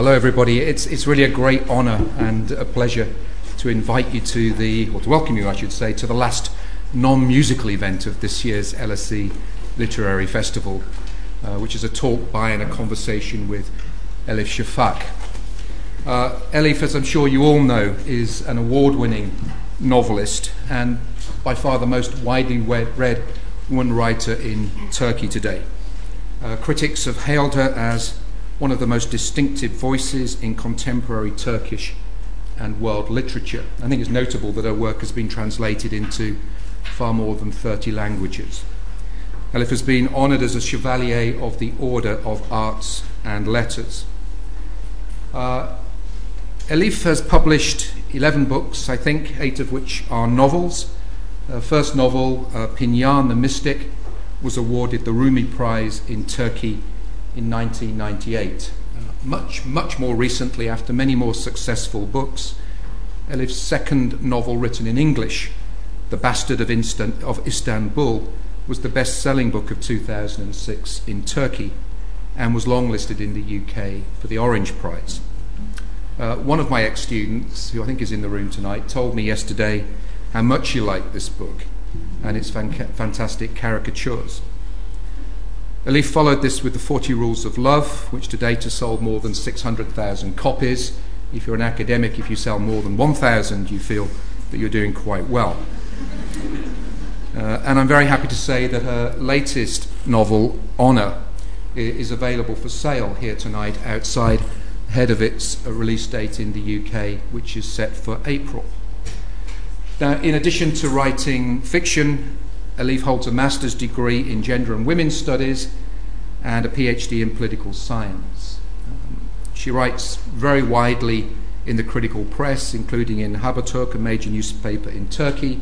Hello, everybody. It's, it's really a great honour and a pleasure to invite you to the, or to welcome you, I should say, to the last non musical event of this year's LSE Literary Festival, uh, which is a talk by and a conversation with Elif Shafak. Uh, Elif, as I'm sure you all know, is an award winning novelist and by far the most widely read woman writer in Turkey today. Uh, critics have hailed her as one of the most distinctive voices in contemporary Turkish and world literature. I think it's notable that her work has been translated into far more than 30 languages. Elif has been honoured as a Chevalier of the Order of Arts and Letters. Uh, Elif has published 11 books, I think, eight of which are novels. Her first novel, uh, Pinhan the Mystic, was awarded the Rumi Prize in Turkey in 1998. Uh, much, much more recently, after many more successful books, Elif's second novel, written in English, The Bastard of, Instant, of Istanbul, was the best selling book of 2006 in Turkey and was longlisted in the UK for the Orange Prize. Uh, one of my ex students, who I think is in the room tonight, told me yesterday how much she liked this book and its fan- fantastic caricatures. Elif followed this with the 40 Rules of Love, which to date has sold more than 600,000 copies. If you're an academic, if you sell more than 1,000, you feel that you're doing quite well. Uh, and I'm very happy to say that her latest novel, Honour, is available for sale here tonight outside ahead of its uh, release date in the UK, which is set for April. Now, in addition to writing fiction, Elif holds a master's degree in gender and women's studies and a PhD in political science. Um, she writes very widely in the critical press, including in Haberturk, a major newspaper in Turkey,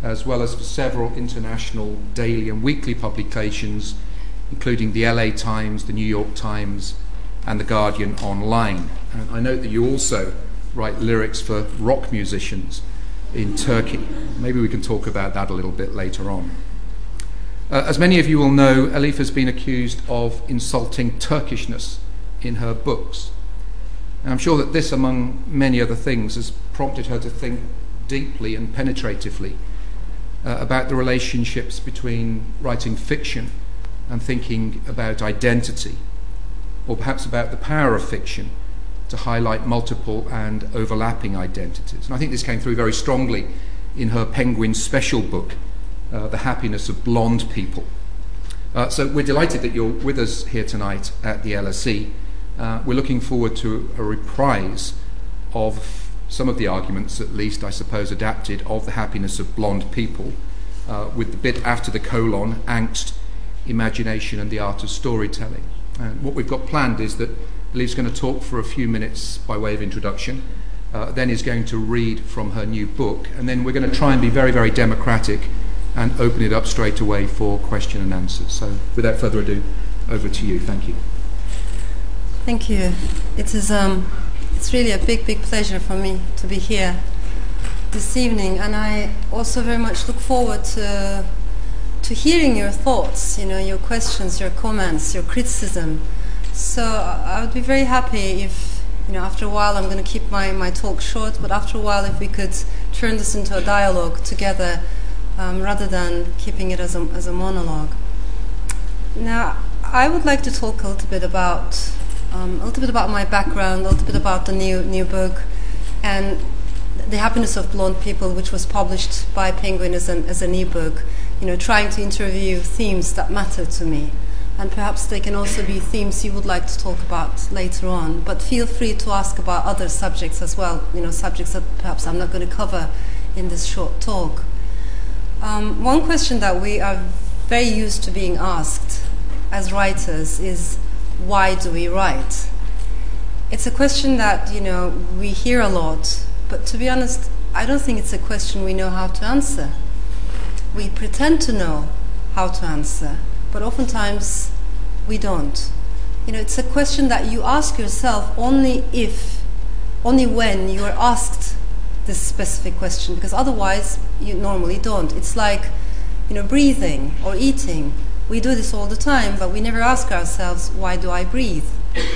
as well as for several international daily and weekly publications, including the LA Times, the New York Times, and the Guardian Online. And I note that you also write lyrics for rock musicians in Turkey. Maybe we can talk about that a little bit later on. Uh, as many of you will know, Elif has been accused of insulting Turkishness in her books. And I'm sure that this, among many other things, has prompted her to think deeply and penetratively uh, about the relationships between writing fiction and thinking about identity, or perhaps about the power of fiction to highlight multiple and overlapping identities. And I think this came through very strongly in her Penguin special book, uh, The Happiness of Blond People. Uh, so we're delighted that you're with us here tonight at the LSE. Uh, we're looking forward to a reprise of some of the arguments, at least, I suppose, adapted of The Happiness of Blond People, uh, with the bit after the colon, angst, imagination, and the art of storytelling. And what we've got planned is that Lee's going to talk for a few minutes by way of introduction. Uh, then is going to read from her new book, and then we're going to try and be very, very democratic and open it up straight away for question and answers. So, without further ado, over to you. Thank you. Thank you. It is um, it's really a big, big pleasure for me to be here this evening, and I also very much look forward to to hearing your thoughts, you know, your questions, your comments, your criticism. So I would be very happy if, you know, after a while I'm going to keep my, my talk short, but after a while if we could turn this into a dialogue together um, rather than keeping it as a, as a monologue. Now, I would like to talk a little bit about um, a little bit about my background, a little bit about the new new book, and the happiness of blonde people, which was published by Penguin as an as an ebook. You know, trying to interview themes that matter to me and perhaps they can also be themes you would like to talk about later on. But feel free to ask about other subjects as well, you know, subjects that perhaps I'm not going to cover in this short talk. Um, one question that we are very used to being asked as writers is why do we write? It's a question that, you know, we hear a lot, but to be honest, I don't think it's a question we know how to answer. We pretend to know how to answer but oftentimes we don't. You know, it's a question that you ask yourself only if, only when you are asked this specific question, because otherwise you normally don't. It's like, you know, breathing or eating. We do this all the time, but we never ask ourselves, why do I breathe?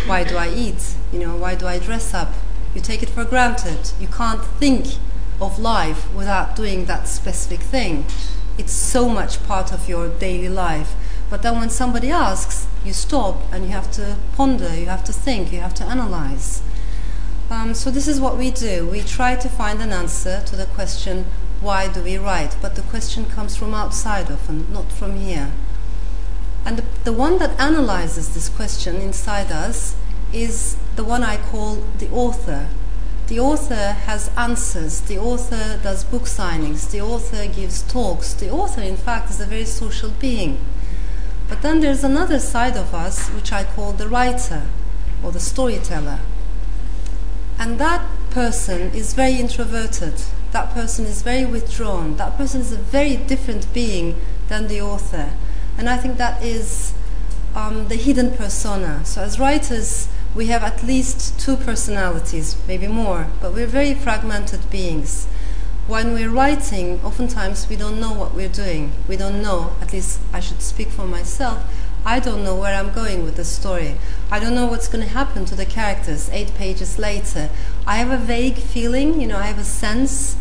Why do I eat? You know, why do I dress up? You take it for granted. You can't think of life without doing that specific thing. It's so much part of your daily life. But then when somebody asks, you stop and you have to ponder, you have to think, you have to analyze. Um, so this is what we do. We try to find an answer to the question, why do we write? But the question comes from outside often, not from here. And the, the one that analyzes this question inside us is the one I call the author. The author has answers, the author does book signings, the author gives talks. The author, in fact, is a very social being. But then there's another side of us which I call the writer or the storyteller. And that person is very introverted. That person is very withdrawn. That person is a very different being than the author. And I think that is um, the hidden persona. So, as writers, we have at least two personalities, maybe more, but we're very fragmented beings. When we're writing, oftentimes we don't know what we're doing. We don't know, at least I should speak for myself, I don't know where I'm going with the story. I don't know what's going to happen to the characters eight pages later. I have a vague feeling, you know, I have a sense,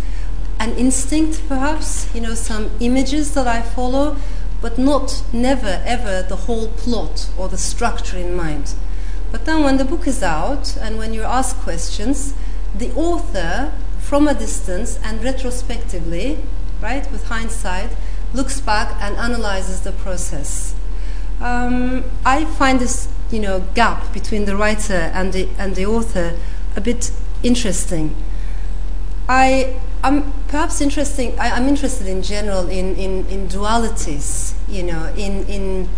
an instinct perhaps, you know, some images that I follow, but not never ever the whole plot or the structure in mind. But then when the book is out and when you ask questions, the author, from a distance and retrospectively, right, with hindsight, looks back and analyzes the process. Um, I find this, you know, gap between the writer and the and the author a bit interesting. I am perhaps interesting. I, am interested in general in, in, in dualities, you know, in in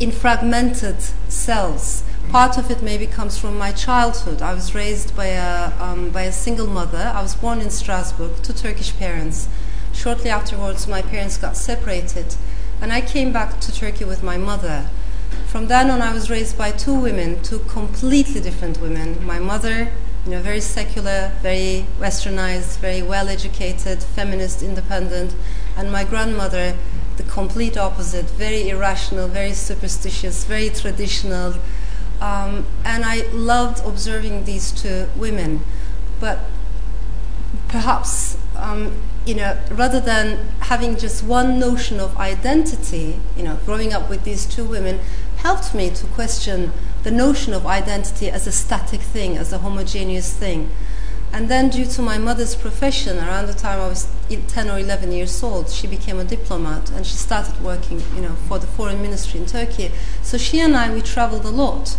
in fragmented selves. Part of it maybe comes from my childhood. I was raised by a um, by a single mother. I was born in Strasbourg to Turkish parents. Shortly afterwards, my parents got separated and I came back to Turkey with my mother. From then on, I was raised by two women, two completely different women. My mother, you know, very secular, very westernized, very well educated, feminist, independent, and my grandmother, the complete opposite, very irrational, very superstitious, very traditional. Um, and I loved observing these two women. But perhaps um, you know, rather than having just one notion of identity, you know, growing up with these two women helped me to question the notion of identity as a static thing, as a homogeneous thing. And then, due to my mother's profession, around the time I was 10 or 11 years old, she became a diplomat and she started working, you know, for the foreign ministry in Turkey. So she and I, we traveled a lot.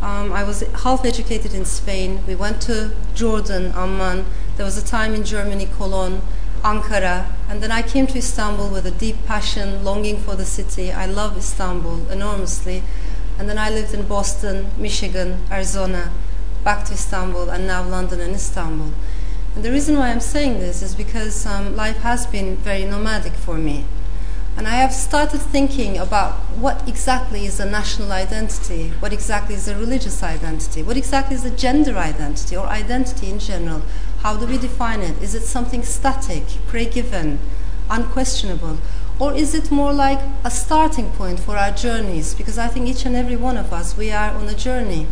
Um, I was half educated in Spain. We went to Jordan, Amman. There was a time in Germany, Cologne. Ankara, and then I came to Istanbul with a deep passion, longing for the city. I love Istanbul enormously. And then I lived in Boston, Michigan, Arizona, back to Istanbul, and now London and Istanbul. And the reason why I'm saying this is because um, life has been very nomadic for me. And I have started thinking about what exactly is a national identity, what exactly is a religious identity, what exactly is a gender identity or identity in general. How do we define it? Is it something static, pre given, unquestionable? Or is it more like a starting point for our journeys? Because I think each and every one of us, we are on a journey.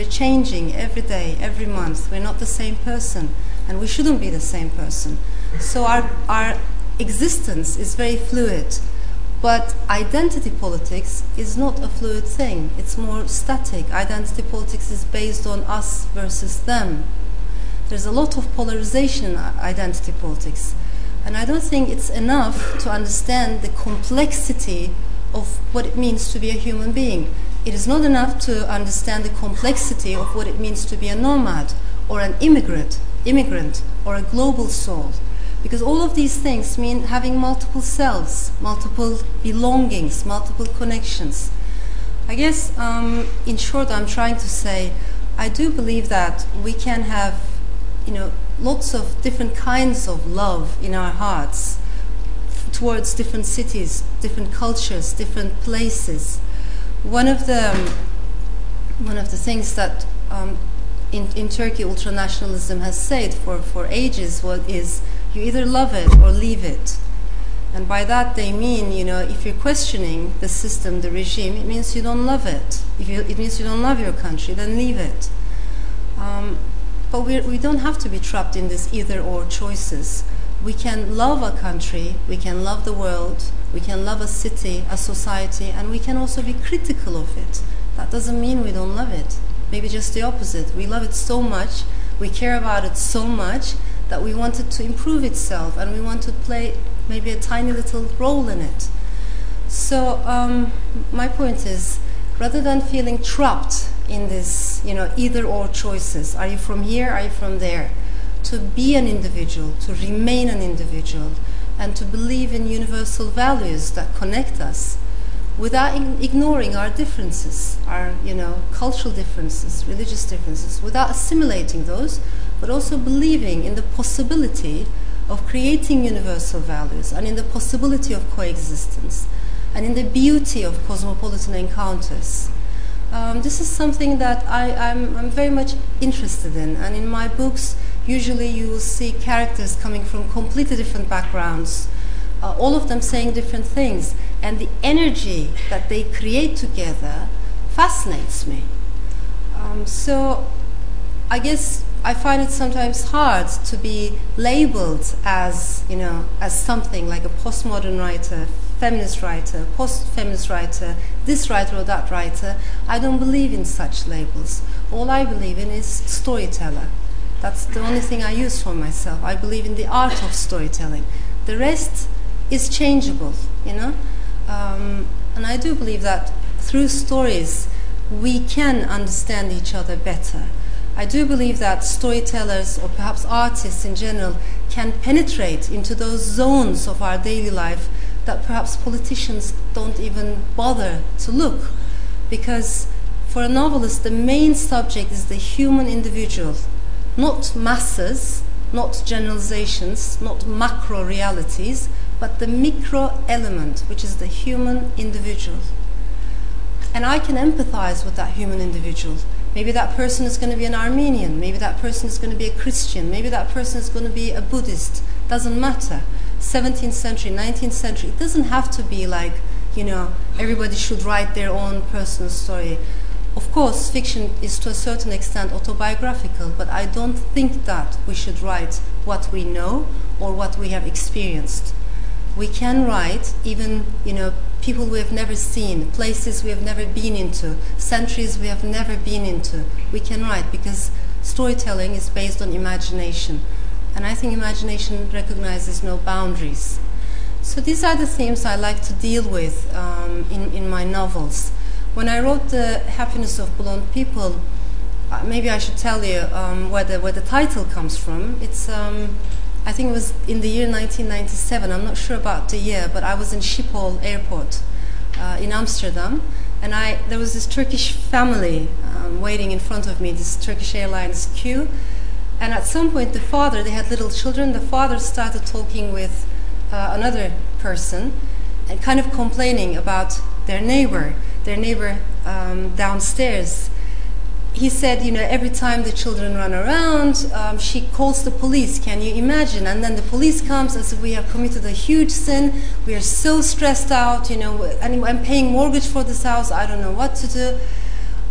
We're changing every day, every month. We're not the same person, and we shouldn't be the same person. So our, our existence is very fluid. But identity politics is not a fluid thing, it's more static. Identity politics is based on us versus them. There's a lot of polarization in identity politics. And I don't think it's enough to understand the complexity of what it means to be a human being. It is not enough to understand the complexity of what it means to be a nomad or an immigrant, immigrant or a global soul. Because all of these things mean having multiple selves, multiple belongings, multiple connections. I guess, um, in short, I'm trying to say I do believe that we can have you know, lots of different kinds of love in our hearts towards different cities, different cultures, different places. One of the um, one of the things that um, in, in Turkey ultranationalism has said for, for ages was, is you either love it or leave it. And by that they mean, you know, if you're questioning the system, the regime, it means you don't love it. If you, it means you don't love your country, then leave it. Um, but we're, we do not have to be trapped in these either or choices. We can love a country, we can love the world, we can love a city, a society, and we can also be critical of it. That doesn't mean we don't love it. Maybe just the opposite. We love it so much, we care about it so much that we want it to improve itself and we want to play maybe a tiny little role in it. So um, my point is, rather than feeling trapped in this, you know, either or choices, are you from here, are you from there, to be an individual, to remain an individual, and to believe in universal values that connect us without ignoring our differences, our you know cultural differences, religious differences, without assimilating those, but also believing in the possibility of creating universal values and in the possibility of coexistence and in the beauty of cosmopolitan encounters. Um, this is something that I, am very much interested in, and in my books, usually you will see characters coming from completely different backgrounds, uh, all of them saying different things, and the energy that they create together fascinates me. Um, so I guess I find it sometimes hard to be labeled as, you know, as something like a postmodern writer, feminist writer, post-feminist writer, this writer or that writer. I don't believe in such labels. All I believe in is storyteller. That's the only thing I use for myself. I believe in the art of storytelling. The rest is changeable, you know. Um, and I do believe that through stories we can understand each other better. I do believe that storytellers, or perhaps artists in general, can penetrate into those zones of our daily life that perhaps politicians don't even bother to look. Because for a novelist, the main subject is the human individual not masses, not generalizations, not macro realities, but the micro element, which is the human individual. And I can empathize with that human individual. Maybe that person is going to be an Armenian, maybe that person is going to be a Christian, maybe that person is going to be a Buddhist. Doesn't matter. 17th century, 19th century, it doesn't have to be like, you know, everybody should write their own personal story. Of course, fiction is to a certain extent autobiographical, but I don't think that we should write what we know or what we have experienced. We can write even, you know, people we have never seen, places we have never been into, centuries we have never been into. We can write because storytelling is based on imagination. And I think imagination recognizes no boundaries. So these are the themes I like to deal with um, in, in my novels. When I wrote The Happiness of Blond People, uh, maybe I should tell you um, where, the, where the title comes from. It's, um, I think it was in the year 1997. I'm not sure about the year, but I was in Schiphol Airport uh, in Amsterdam, and I, there was this Turkish family um, waiting in front of me, this Turkish Airlines queue. And at some point, the father, they had little children, the father started talking with uh, another person and kind of complaining about their neighbor their neighbor um, downstairs. He said, you know, every time the children run around, um, she calls the police. Can you imagine? And then the police comes and says, we have committed a huge sin. We are so stressed out, you know, I'm paying mortgage for this house. I don't know what to do.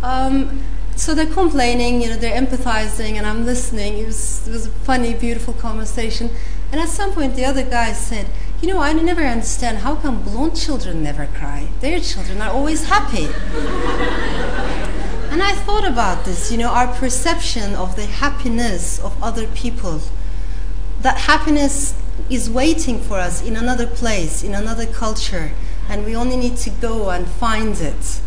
Um, so they're complaining, you know, they're empathizing, and I'm listening. It was, it was a funny, beautiful conversation. And at some point, the other guy said, you know, I never understand how come blonde children never cry? Their children are always happy. and I thought about this, you know, our perception of the happiness of other people. That happiness is waiting for us in another place, in another culture, and we only need to go and find it.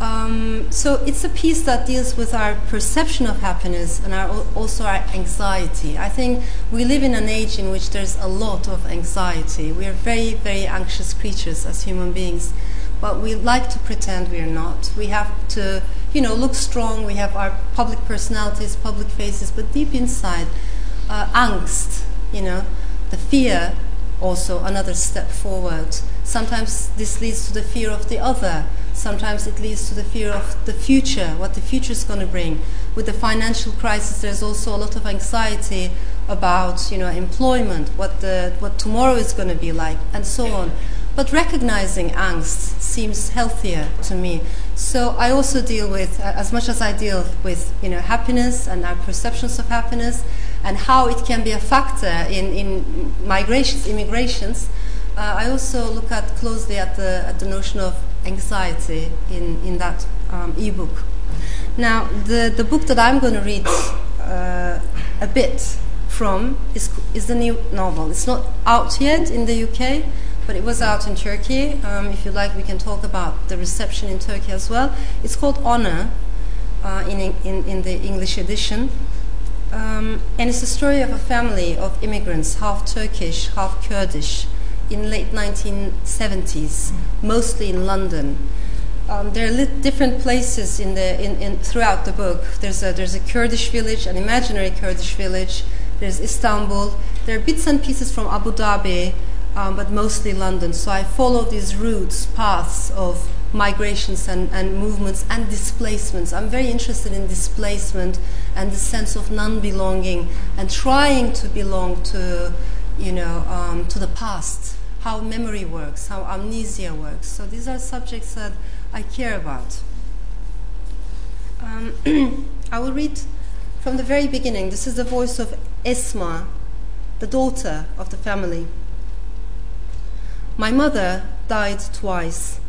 Um, so it's a piece that deals with our perception of happiness and our, also our anxiety. I think we live in an age in which there's a lot of anxiety. We are very, very anxious creatures as human beings, but we like to pretend we are not. We have to, you know, look strong. We have our public personalities, public faces, but deep inside, uh, angst, you know, the fear, also another step forward. Sometimes this leads to the fear of the other Sometimes it leads to the fear of the future, what the future is going to bring. with the financial crisis, there's also a lot of anxiety about you know employment, what the what tomorrow is going to be like, and so on. But recognizing angst seems healthier to me. So I also deal with, as much as I deal with, you know, happiness and our perceptions of happiness, and how it can be a factor in, in migrations, immigrations. Uh, I also look at closely at the at the notion of anxiety in in that um, ebook. Now, the the book that I'm going to read uh, a bit from is is the new novel. It's not out yet in the UK but it was out in Turkey. Um, if you like, we can talk about the reception in Turkey as well. It's called Honour uh, in, in, in, the English edition. Um, and it's a story of a family of immigrants, half Turkish, half Kurdish, in late 1970s, mostly in London. Um, there are different places in the, in, in, throughout the book. There's a, there's a Kurdish village, an imaginary Kurdish village. There's Istanbul. There are bits and pieces from Abu Dhabi, um, but mostly London. So I follow these routes, paths of migrations and, and movements and displacements. I'm very interested in displacement and the sense of non-belonging and trying to belong to, you know, um, to the past, how memory works, how amnesia works. So these are subjects that I care about. Um, I will read from the very beginning. This is the voice of Esma, the daughter of the family. My mother died twice.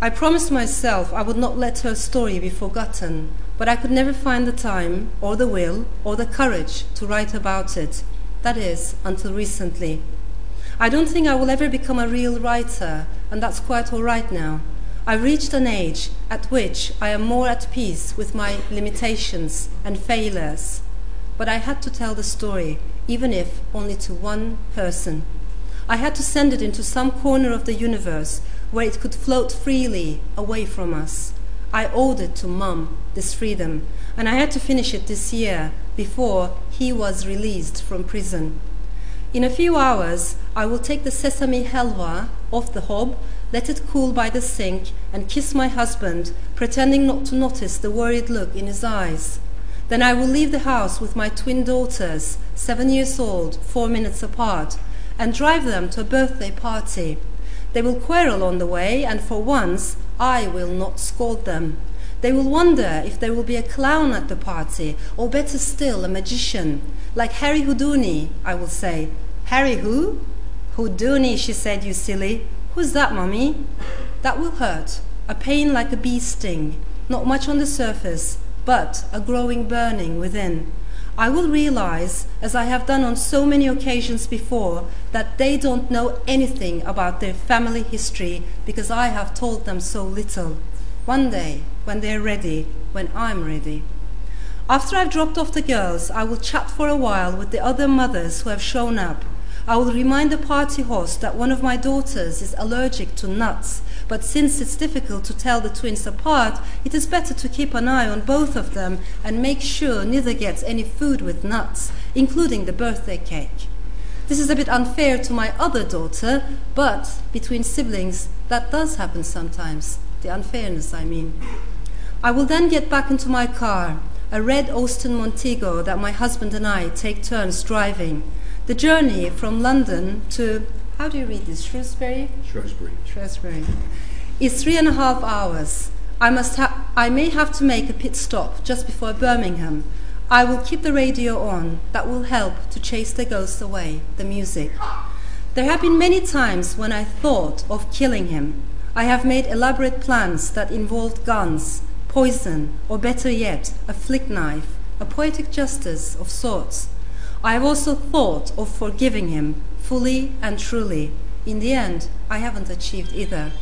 I promised myself I would not let her story be forgotten, but I could never find the time, or the will, or the courage to write about it. That is, until recently. I don't think I will ever become a real writer, and that's quite all right now. I've reached an age at which I am more at peace with my limitations and failures. But I had to tell the story, even if only to one person. I had to send it into some corner of the universe where it could float freely away from us. I owed it to Mum, this freedom, and I had to finish it this year before he was released from prison. In a few hours, I will take the sesame helva off the hob, let it cool by the sink, and kiss my husband, pretending not to notice the worried look in his eyes. Then I will leave the house with my twin daughters, seven years old, four minutes apart, and drive them to a birthday party. They will quarrel on the way, and for once I will not scold them. They will wonder if there will be a clown at the party, or better still, a magician. Like Harry Houdini, I will say. Harry who? Houdini, she said, you silly. Who's that, mummy? That will hurt. A pain like a bee sting. Not much on the surface, but a growing burning within. I will realize, as I have done on so many occasions before, that they don't know anything about their family history because I have told them so little. One day, when they're ready, when I'm ready. After I've dropped off the girls, I will chat for a while with the other mothers who have shown up. I will remind the party host that one of my daughters is allergic to nuts but since it's difficult to tell the twins apart, it is better to keep an eye on both of them and make sure neither gets any food with nuts, including the birthday cake. This is a bit unfair to my other daughter, but between siblings, that does happen sometimes. The unfairness, I mean. I will then get back into my car, a red Austin Montego that my husband and I take turns driving. The journey from London to how do you read this? Shrewsbury? Shrewsbury. Shrewsbury. It's three and a half hours. I, must ha- I may have to make a pit stop just before Birmingham. I will keep the radio on. That will help to chase the ghosts away, the music. There have been many times when I thought of killing him. I have made elaborate plans that involved guns, poison, or better yet, a flick knife, a poetic justice of sorts. I have also thought of forgiving him fully and truly. In the end, I haven't achieved either.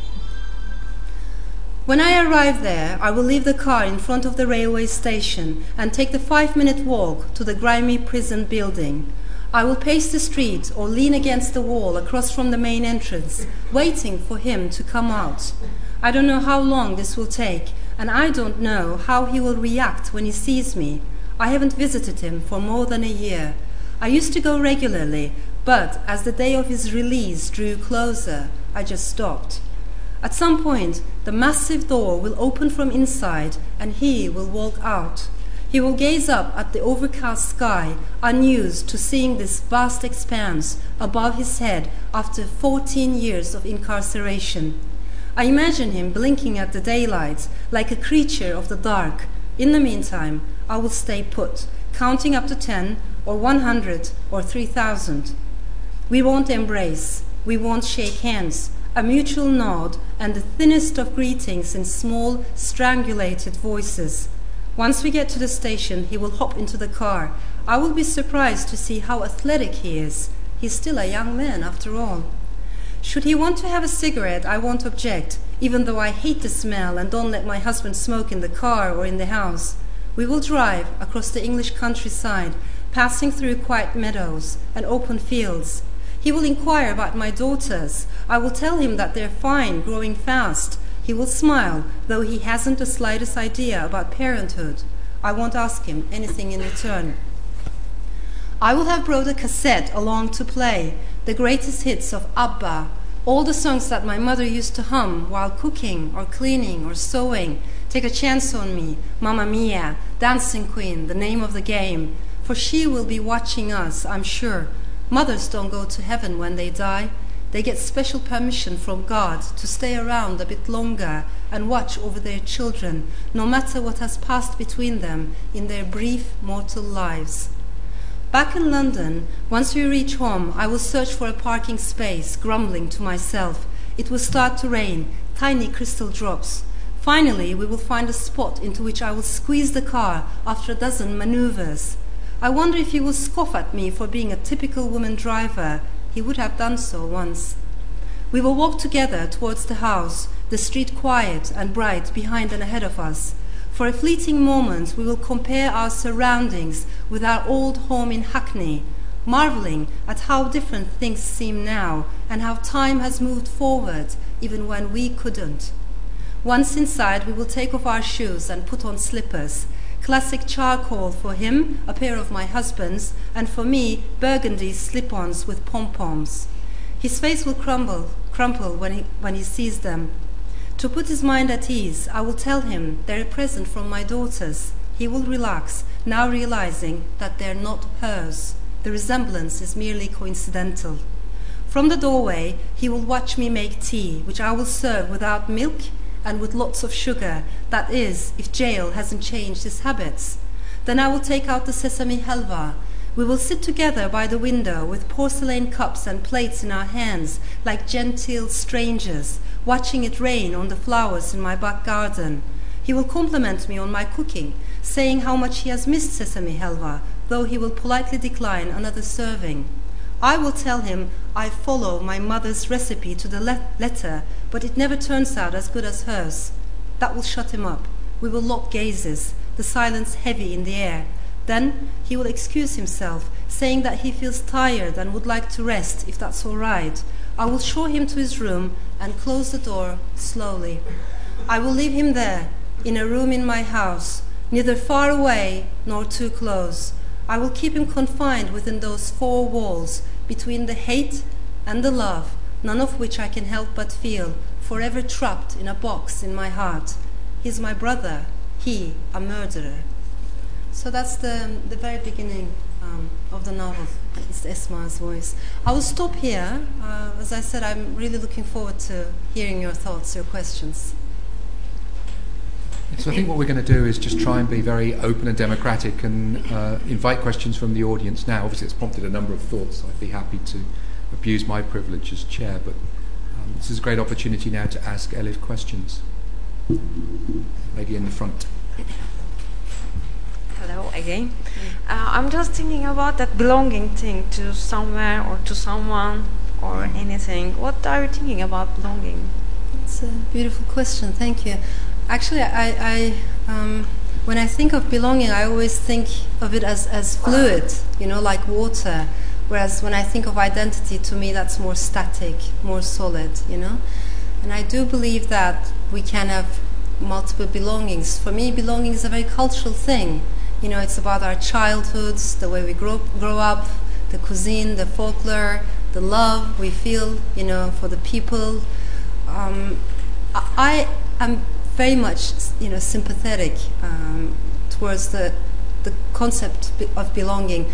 When I arrive there, I will leave the car in front of the railway station and take the five minute walk to the grimy prison building. I will pace the street or lean against the wall across from the main entrance, waiting for him to come out. I don't know how long this will take, and I don't know how he will react when he sees me. I haven't visited him for more than a year. I used to go regularly, but as the day of his release drew closer, I just stopped. At some point, the massive door will open from inside and he will walk out. He will gaze up at the overcast sky, unused to seeing this vast expanse above his head after 14 years of incarceration. I imagine him blinking at the daylight like a creature of the dark. In the meantime, I will stay put, counting up to 10 or 100 or 3,000. We won't embrace, we won't shake hands, a mutual nod, and the thinnest of greetings in small, strangulated voices. Once we get to the station, he will hop into the car. I will be surprised to see how athletic he is. He's still a young man, after all. Should he want to have a cigarette, I won't object, even though I hate the smell and don't let my husband smoke in the car or in the house. We will drive across the English countryside, passing through quiet meadows and open fields. He will inquire about my daughters. I will tell him that they're fine, growing fast. He will smile, though he hasn't the slightest idea about parenthood. I won't ask him anything in return. I will have brought a cassette along to play, the greatest hits of ABBA, all the songs that my mother used to hum while cooking or cleaning or sewing. Take a chance on me, Mamma Mia, Dancing Queen, the name of the game. For she will be watching us, I'm sure, Mothers don't go to heaven when they die. They get special permission from God to stay around a bit longer and watch over their children, no matter what has passed between them in their brief mortal lives. Back in London, once we reach home, I will search for a parking space, grumbling to myself. It will start to rain, tiny crystal drops. Finally, we will find a spot into which I will squeeze the car after a dozen maneuvers. I wonder if he will scoff at me for being a typical woman driver. He would have done so once. We will walk together towards the house, the street quiet and bright behind and ahead of us. For a fleeting moment, we will compare our surroundings with our old home in Hackney, marveling at how different things seem now and how time has moved forward even when we couldn't. Once inside, we will take off our shoes and put on slippers classic charcoal for him, a pair of my husband's, and for me, burgundy slip-ons with pom-poms. His face will crumble, crumple when he, when he sees them. To put his mind at ease, I will tell him they're a present from my daughters. He will relax, now realizing that they're not hers. The resemblance is merely coincidental. From the doorway, he will watch me make tea, which I will serve without milk and with lots of sugar, that is, if jail hasn't changed his habits. Then I will take out the sesame halva. We will sit together by the window with porcelain cups and plates in our hands, like genteel strangers, watching it rain on the flowers in my back garden. He will compliment me on my cooking, saying how much he has missed sesame halva, though he will politely decline another serving. I will tell him I follow my mother's recipe to the le- letter, but it never turns out as good as hers. That will shut him up. We will lock gazes, the silence heavy in the air. Then he will excuse himself, saying that he feels tired and would like to rest, if that's all right. I will show him to his room and close the door slowly. I will leave him there, in a room in my house, neither far away nor too close. I will keep him confined within those four walls, between the hate and the love, none of which I can help but feel, forever trapped in a box in my heart. He's my brother, he, a murderer. So that's the, the very beginning um, of the novel. It's Esma's voice. I will stop here. Uh, as I said, I'm really looking forward to hearing your thoughts, your questions. So I think what we're going to do is just try and be very open and democratic and uh, invite questions from the audience now. Obviously, it's prompted a number of thoughts. So I'd be happy to abuse my privilege as chair, but um, this is a great opportunity now to ask Elif questions. Lady in the front. Hello again. Uh, I'm just thinking about that belonging thing to somewhere or to someone or anything. What are you thinking about belonging? It's a beautiful question. Thank you. Actually, I, I um, when I think of belonging, I always think of it as, as fluid, you know, like water. Whereas when I think of identity, to me, that's more static, more solid, you know. And I do believe that we can have multiple belongings. For me, belonging is a very cultural thing. You know, it's about our childhoods, the way we grow, grow up, the cuisine, the folklore, the love we feel, you know, for the people. Um, I am very much, you know, sympathetic um, towards the the concept of belonging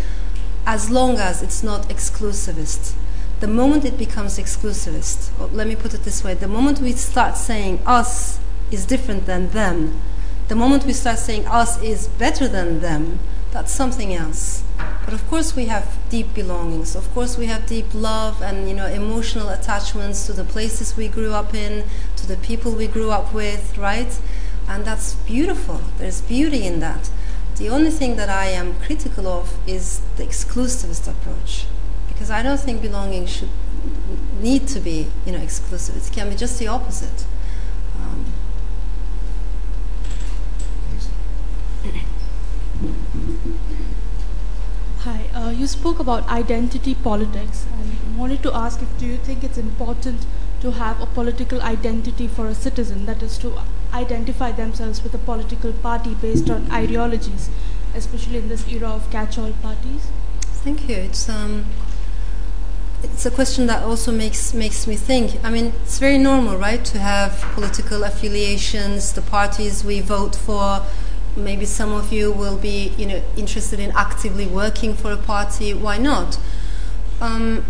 as long as it's not exclusivist. The moment it becomes exclusivist, oh, let me put it this way the moment we start saying us is different than them, the moment we start saying us is better than them, that's something else. But of course, we have deep belongings. Of course, we have deep love and you know emotional attachments to the places we grew up in, to the people we grew up with, right? And that's beautiful. There's beauty in that. The only thing that I am critical of is the exclusivist approach, because I don't think belonging should need to be, you know, exclusive. It can be just the opposite. Um, Hi, uh, you spoke about identity politics and wanted to ask if do you think it's important to have a political identity for a citizen, that is to identify themselves with a political party based on ideologies, especially in this era of catch-all parties? Thank you. It's um, it's a question that also makes makes me think. I mean, it's very normal, right, to have political affiliations, the parties we vote for. Maybe some of you will be, you know, interested in actively working for a party. Why not? Um,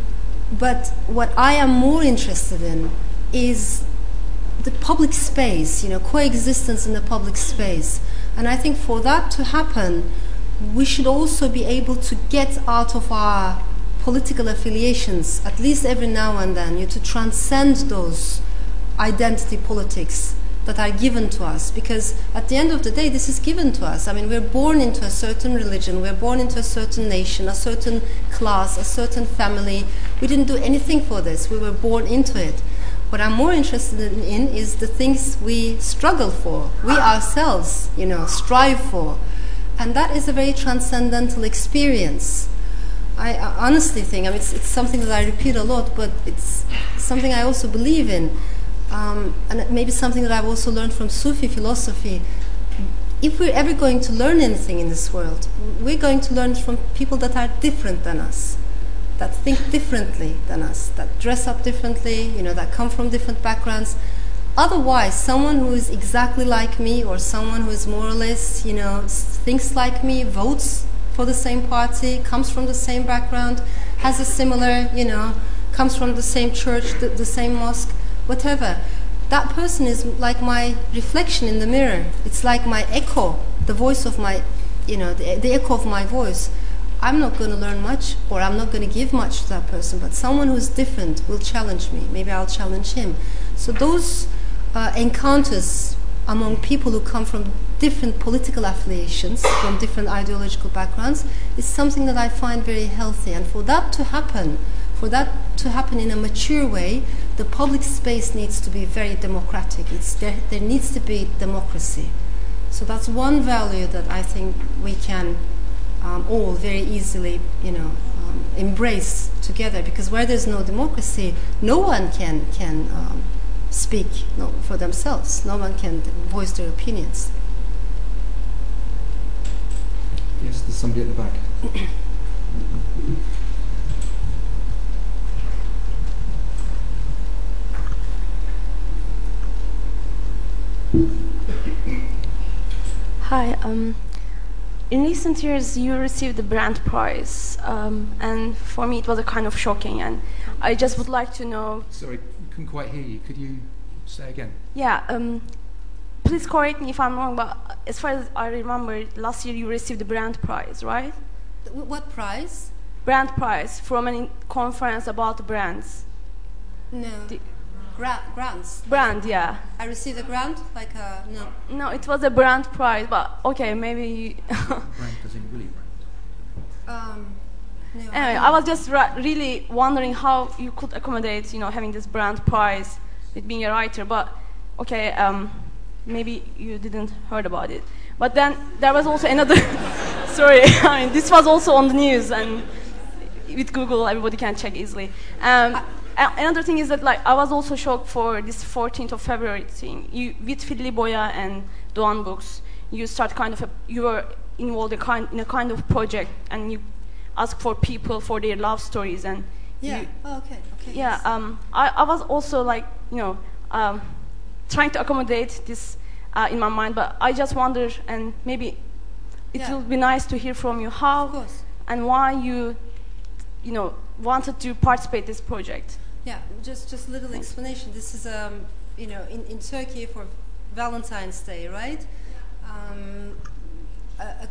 but what I am more interested in is the public space, you know, coexistence in the public space. And I think for that to happen, we should also be able to get out of our political affiliations, at least every now and then, you know, to transcend those identity politics that are given to us. Because at the end of the day, this is given to us. I mean, we're born into a certain religion, we're born into a certain nation, a certain class, a certain family. We didn't do anything for this, we were born into it. What I'm more interested in is the things we struggle for, we ourselves, you know, strive for. And that is a very transcendental experience. I, honestly think, I mean, it's, it's, something that I repeat a lot, but it's something I also believe in. Um, and maybe something that I've also learned from Sufi philosophy. If we're ever going to learn anything in this world, we're going to learn from people that are different than us that think differently than us, that dress up differently, you know, that come from different backgrounds. Otherwise, someone who is exactly like me or someone who is more or less, you know, thinks like me, votes for the same party, comes from the same background, has a similar, you know, comes from the same church, the, the same mosque, whatever. That person is like my reflection in the mirror. It's like my echo, the voice of my, you know, the, the echo of my voice. I'm not going to learn much or I'm not going to give much to that person, but someone who's different will challenge me. Maybe I'll challenge him. So those uh, encounters among people who come from different political affiliations, from different ideological backgrounds, is something that I find very healthy. And for that to happen, for that to happen in a mature way, the public space needs to be very democratic. It's there, there needs to be democracy. So that's one value that I think we can um, all very easily, you know, um, embrace together. Because where there's no democracy, no one can can um, speak no, for themselves. No one can voice their opinions. Yes, there's somebody at the back. Hi, um, in recent years, you received the Brand Prize, um, and for me, it was a kind of shocking. And I just would like to know. Sorry, couldn't quite hear you. Could you say again? Yeah. Um, please correct me if I'm wrong, but as far as I remember, last year you received the Brand Prize, right? What prize? Brand Prize from a conference about brands. No. The Gra- grants. Brand, yeah. I received a grant, like a no. No, it was a brand prize, but okay, maybe. brand doesn't really brand. Um, no, anyway, I, I was just ra- really wondering how you could accommodate, you know, having this brand prize with being a writer. But okay, um, maybe you didn't heard about it. But then there was also another. sorry, I mean this was also on the news and with Google, everybody can check easily. Um, I, another thing is that like I was also shocked for this 14th of February thing. You with Filli Boya and Doğan Books, you start kind of a, you were involved in, kind, in a kind of project and you ask for people for their love stories and yeah you, oh, okay okay yeah yes. um, I, I was also like you know um, trying to accommodate this uh, in my mind but I just wonder and maybe it Yeah. will be nice to hear from you how and why you, you know, wanted to participate this project. Yeah, just just a little explanation. This is um, you know, in, in Turkey for Valentine's Day, right? Um, a, a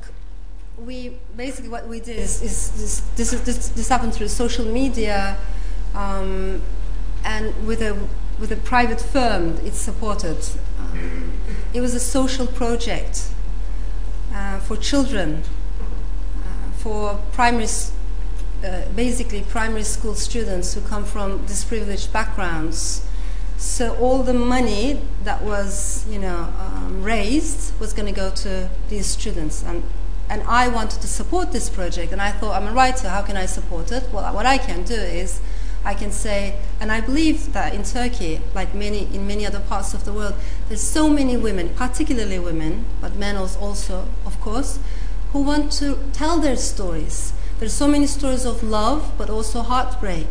we basically what we did is, is this, this is this, this happened through social media, um, and with a with a private firm it's supported. Um, it was a social project uh, for children, uh, for primary uh, basically primary school students who come from disprivileged backgrounds. So all the money that was, you know, um, raised was going to go to these students, and and I wanted to support this project, and I thought I'm a writer. How can I support it? Well, what I can do is I can say, and I believe that in Turkey, like many in many other parts of the world, there's so many women, particularly women, but men also, of course, who want to tell their stories. There's so many stories of love, but also heartbreak.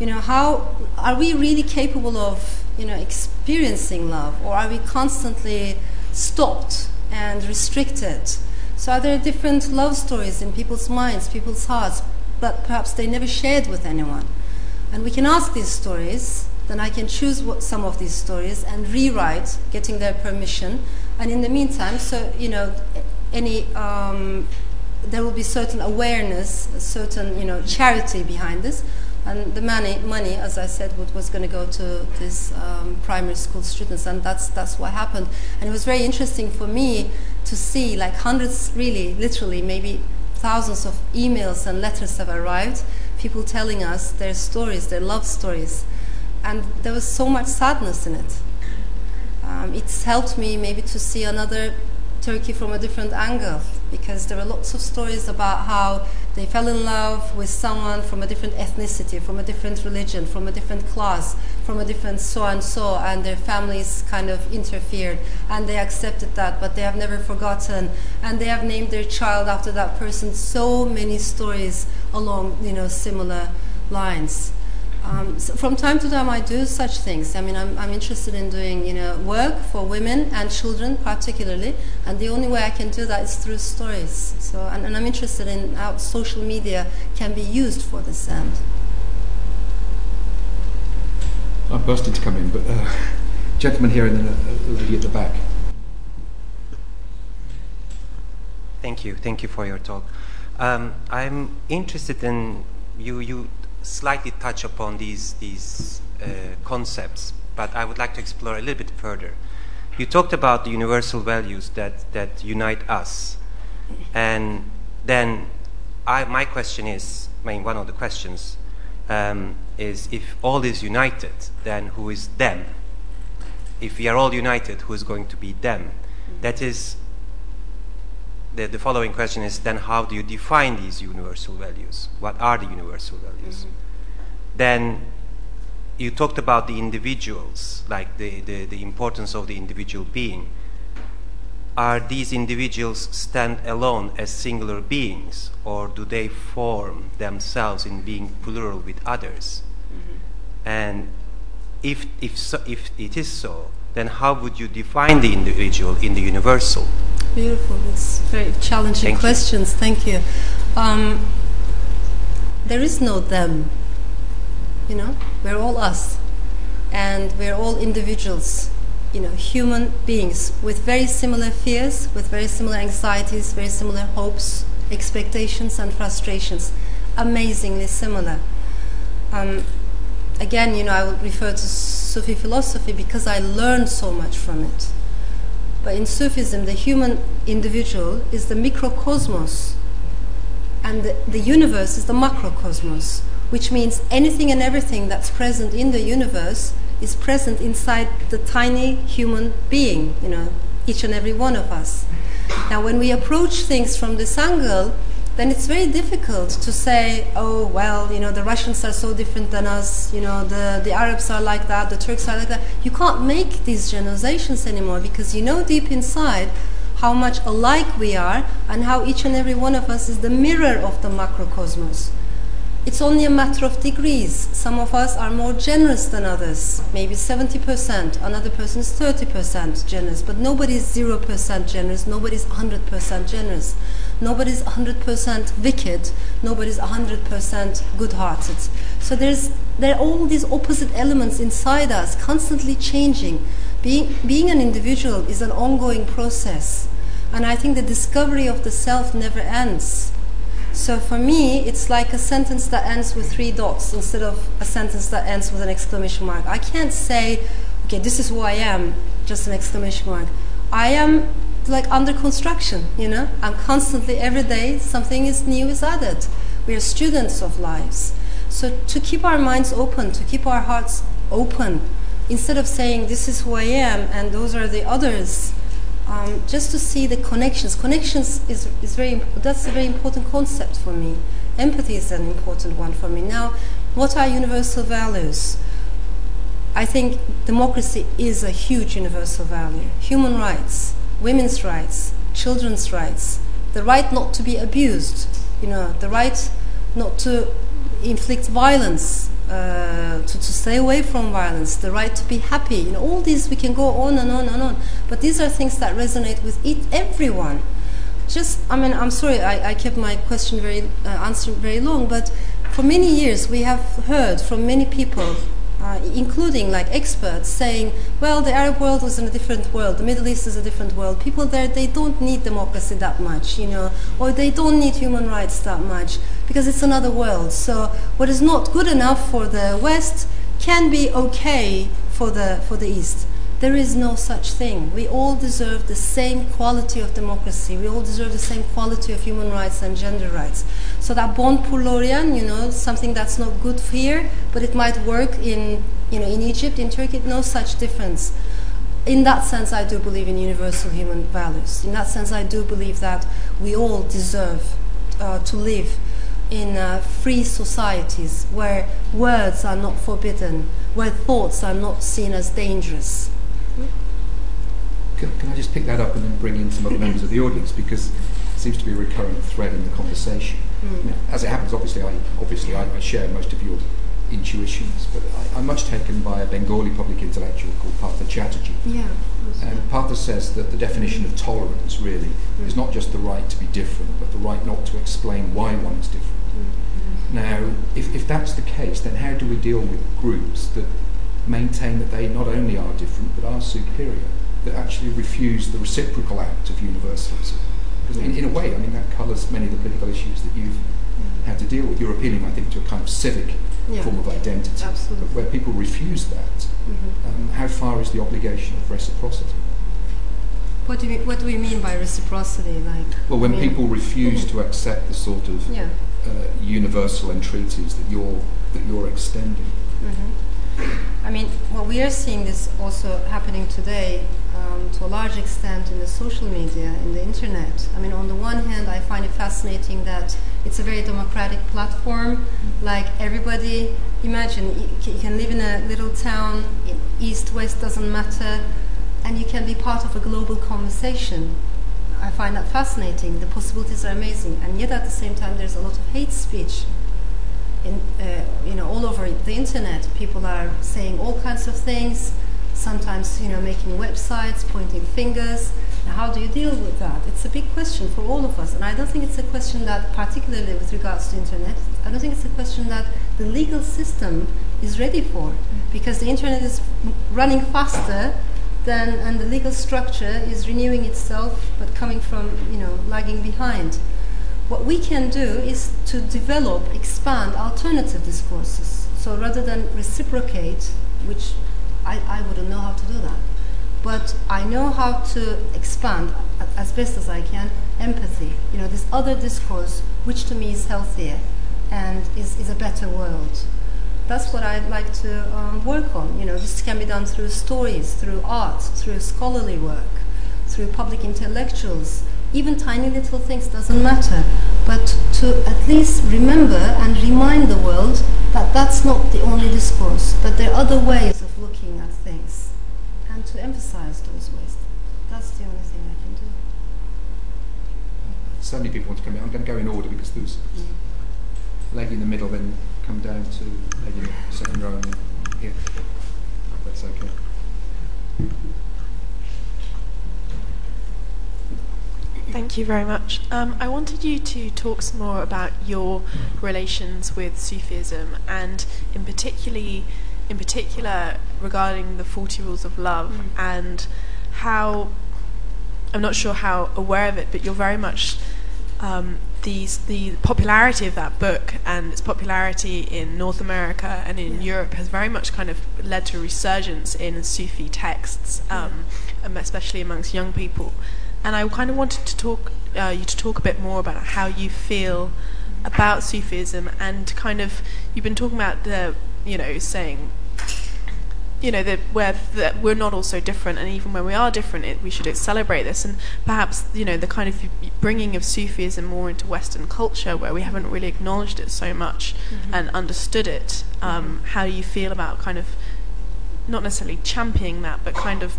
You know, how are we really capable of, you know, experiencing love, or are we constantly stopped and restricted? So, are there different love stories in people's minds, people's hearts, but perhaps they never shared with anyone? And we can ask these stories, then I can choose what, some of these stories and rewrite, getting their permission. And in the meantime, so, you know, any, um, there will be certain awareness, a certain, you know, charity behind this. And the money, money as I said, what was going to go to these um, primary school students, and that's that's what happened. And it was very interesting for me to see, like hundreds, really, literally, maybe thousands of emails and letters have arrived, people telling us their stories, their love stories, and there was so much sadness in it. Um, it's helped me maybe to see another Turkey from a different angle because there are lots of stories about how they fell in love with someone from a different ethnicity, from a different religion, from a different class, from a different so and so, and their families kind of interfered and they accepted that, but they have never forgotten and they have named their child after that person. So many stories along, you know, similar lines. Um, so from time to time, I do such things. I mean, I'm, I'm interested in doing, you know, work for women and children particularly, and the only way I can do that is through stories. So, and, and I'm interested in how social media can be used for this end. I'm bursting to come in, but uh, gentleman here and then a, a lady at the back. Thank you. Thank you for your talk. Um, I'm interested in you. You slightly touch upon these these uh, concepts, but I would like to explore a little bit further. You talked about the universal values that that unite us, and then I, my question is, I mean, one of the questions um, is if all is united, then who is them? If we are all united, who is going to be them? That is the, the following question is then how do you define these universal values? What are the universal values? Mm-hmm. Then you talked about the individuals, like the, the, the importance of the individual being. Are these individuals stand alone as singular beings, or do they form themselves in being plural with others? Mm-hmm. And if, if, so, if it is so, then how would you define the individual in the universal? Beautiful. It's very challenging Thank you. questions. Thank you. Um, there is no them. You know, we're all us, and we're all individuals. You know, human beings with very similar fears, with very similar anxieties, very similar hopes, expectations, and frustrations. Amazingly similar. Um, again, you know, I will refer to Sufi philosophy because I learned so much from it. But in Sufism, the human individual is the microcosmos, and the, the universe is the macrocosmos, which means anything and everything that's present in the universe is present inside the tiny human being, you know, each and every one of us. Now, when we approach things from this angle, then it's very difficult to say, oh, well, you know, the Russians are so different than us, you know, the, the Arabs are like that, the Turks are like that. You can't make these generalizations anymore because you know deep inside how much alike we are and how each and every one of us is the mirror of the macrocosmos. It's only a matter of degrees. Some of us are more generous than others, maybe 70%, another person is 30% generous, but nobody is 0% generous, nobody is 100% generous. Nobody is 100% wicked, Nobody is 100% good hearted. So there's, there are all these opposite elements inside us, constantly changing. Being, being an individual is an ongoing process. And I think the discovery of the self never ends. So for me, it's like a sentence that ends with three dots instead of a sentence that ends with an exclamation mark. I can't say, okay, this is who I am, just an exclamation mark. I am like under construction, you know? I'm constantly, every day, something is new is added. We are students of lives. So to keep our minds open, to keep our hearts open, instead of saying, this is who I am and those are the others, um, just to see the connections. Connections is, is very, that's a very important concept for me. Empathy is an important one for me. Now, what are universal values? I think democracy is a huge universal value. Human rights, women's rights, children's rights, the right not to be abused, you know, the right not to inflict violence, uh, to, to stay away from violence, the right to be happy. You know, all these we can go on and on and on. But these are things that resonate with each, everyone. Just, I mean, I'm sorry, I, I kept my question very uh, answer very long, but for many years we have heard from many people uh, including like experts saying, well, the Arab world was in a different world, the Middle East is a different world. People there, they don't need democracy that much, you know, or they don't need human rights that much because it's another world. So what is not good enough for the West can be okay for the for the East. There is no such thing. We all deserve the same quality of democracy. We all deserve the same quality of human rights and gender rights. So that bon pour you know, something that's not good here, but it might work in, you know, in Egypt, in Turkey, no such difference. In that sense, I do believe in universal human values. In that sense, I do believe that we all deserve uh, to live in uh, free societies where words are not forbidden, where thoughts are not seen as dangerous. Can, can I just pick that up and then bring in some other members of the audience because it seems to be a recurrent thread in the conversation. Mm. As it happens, obviously, I obviously I, I share most of your intuitions, but I, I'm much taken by a Bengali public intellectual called Partha Chatterjee. Yeah. And Partha says that the definition of tolerance really Mm. is not just the right to be different, but the right not to explain why one is different. Now, if, if that's the case, then how do we deal with groups that maintain that they not only are different, but are superior, that actually refuse the reciprocal act of universalism? Because in, in a way, I mean, that colours many of the political issues that you've had to deal with. You're appealing, I think, to a kind of civic Yeah. form of identity. Absolutely. But where people refuse that, Mhm. um, how far is the obligation of reciprocity? What do, you, what do we mean by reciprocity? Like, Well, when I mean- people refuse to accept the sort of Yeah. uh, universal entreaties that you're that you're extending. I mean, well, we are seeing this also happening today um, to a large extent in the social media, in the internet. I mean, on the one hand, I find it fascinating that it's a very democratic platform. Like everybody, imagine you can live in a little town, east, west doesn't matter, and you can be part of a global conversation. I find that fascinating. The possibilities are amazing, and yet at the same time, there's a lot of hate speech in, uh, you know, all over the internet. People are saying all kinds of things. Sometimes, you know, making websites, pointing fingers. Now, how do you deal with that? It's a big question for all of us, and I don't think it's a question that, particularly with regards to internet, I don't think it's a question that the legal system is ready for, because the internet is running faster than, and the legal structure is renewing itself, but coming from, you know, lagging behind. What we can do is to develop, expand alternative discourses. So rather than reciprocate, which I, I wouldn't know how to do that, but I know how to expand as best as I can empathy. You know, this other discourse, which to me is healthier and is, is a better world. That's what I'd like to um, work on. You know, this can be done through stories, through art, through scholarly work, through public intellectuals. Even tiny little things doesn't matter, but to at least remember and remind the world that that's not the only discourse, that there are other ways of looking at things, and to emphasize those ways. That's the only thing I can do. So many people want to come in. I'm going to go in order because there's mm. lady in the middle, then come down to lady in the second row and here. That's okay. Thank you very much. Um, I wanted you to talk some more about your relations with Sufism, and in particularly, in particular regarding the Forty Rules of Love, Mm. and how I'm not sure how aware of it, but you're very much um, these the popularity of that book and its popularity in North America and in Europe has very much kind of led to a resurgence in Sufi texts, um, um, especially amongst young people. And I kind of wanted to talk uh, you to talk a bit more about how you feel about Sufism and kind of you've been talking about the you know saying you know that where that we're not all so different, and even when we are different, it, we should celebrate this. And perhaps you know the kind of bringing of Sufism more into Western culture, where we haven't really acknowledged it so much and understood it. Um, How do you feel about kind of not necessarily championing that, but kind of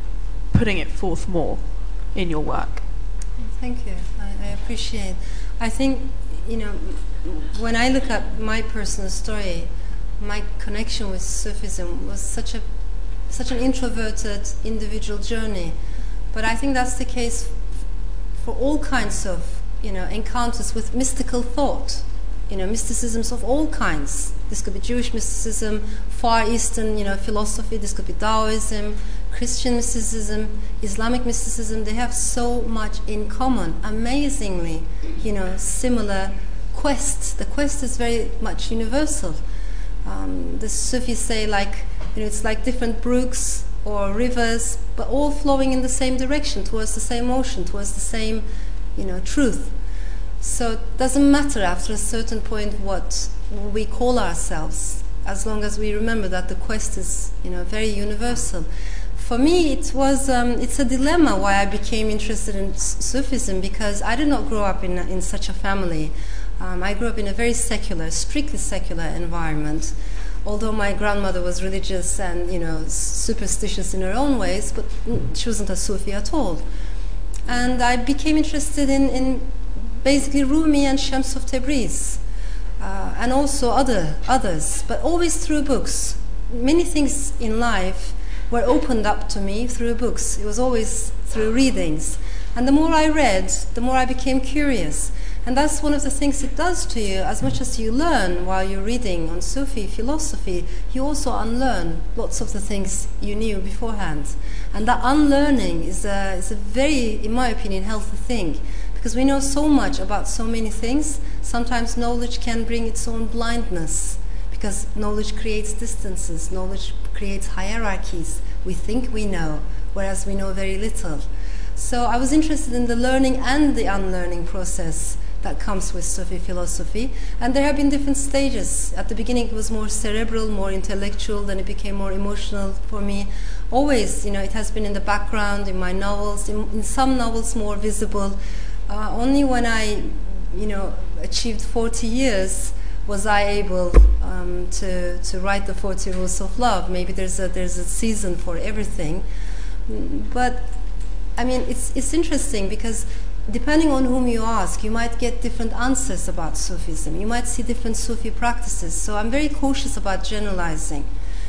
putting it forth more in your work? Thank you. I, I appreciate. I think you know when I look at my personal story, my connection with Sufism was such a such an introverted individual journey, but I think that's the case for all kinds of you know encounters with mystical thought. You know, mysticisms of all kinds. This could be Jewish mysticism, Far Eastern, you know, philosophy. This could be Taoism, Christian mysticism, Islamic mysticism. They have so much in common. Amazingly, you know, similar quests. The quest is very much universal. Um, the Sufis say like, you know, it's like different brooks or rivers, but all flowing in the same direction, towards the same ocean, towards the same, you know, truth. So it doesn't matter after a certain point what we call ourselves, as long as we remember that the quest is, you know, very universal. For me, it was um, it's a dilemma why I became interested in Sufism because I did not grow up in in such a family. Um, I grew up in a very secular, strictly secular environment. Although my grandmother was religious and you know superstitious in her own ways, but she wasn't a Sufi at all. And I became interested in, in basically Rumi and Shams of Tabriz, uh, and also other others, but always through books. Many things in life were opened up to me through books. It was always through readings. And the more I read, the more I became curious. And that's one of the things it does to you. As much as you learn while you're reading on Sufi philosophy, you also unlearn lots of the things you knew beforehand. And that unlearning is a, is a very, in my opinion, healthy thing. Because we know so much about so many things, sometimes knowledge can bring its own blindness. Because knowledge creates distances, knowledge creates hierarchies. We think we know, whereas we know very little. So I was interested in the learning and the unlearning process that comes with Sufi philosophy. And there have been different stages. At the beginning, it was more cerebral, more intellectual, then it became more emotional for me. Always, you know, it has been in the background, in my novels, in, in some novels more visible. Uh, only when I, you know, achieved 40 years was I able um, to, to write the 40 Rules of Love. Maybe there's a, there's a season for everything. But I mean, it's, it's interesting because depending on whom you ask, you might get different answers about Sufism. You might see different Sufi practices. So I'm very cautious about generalizing,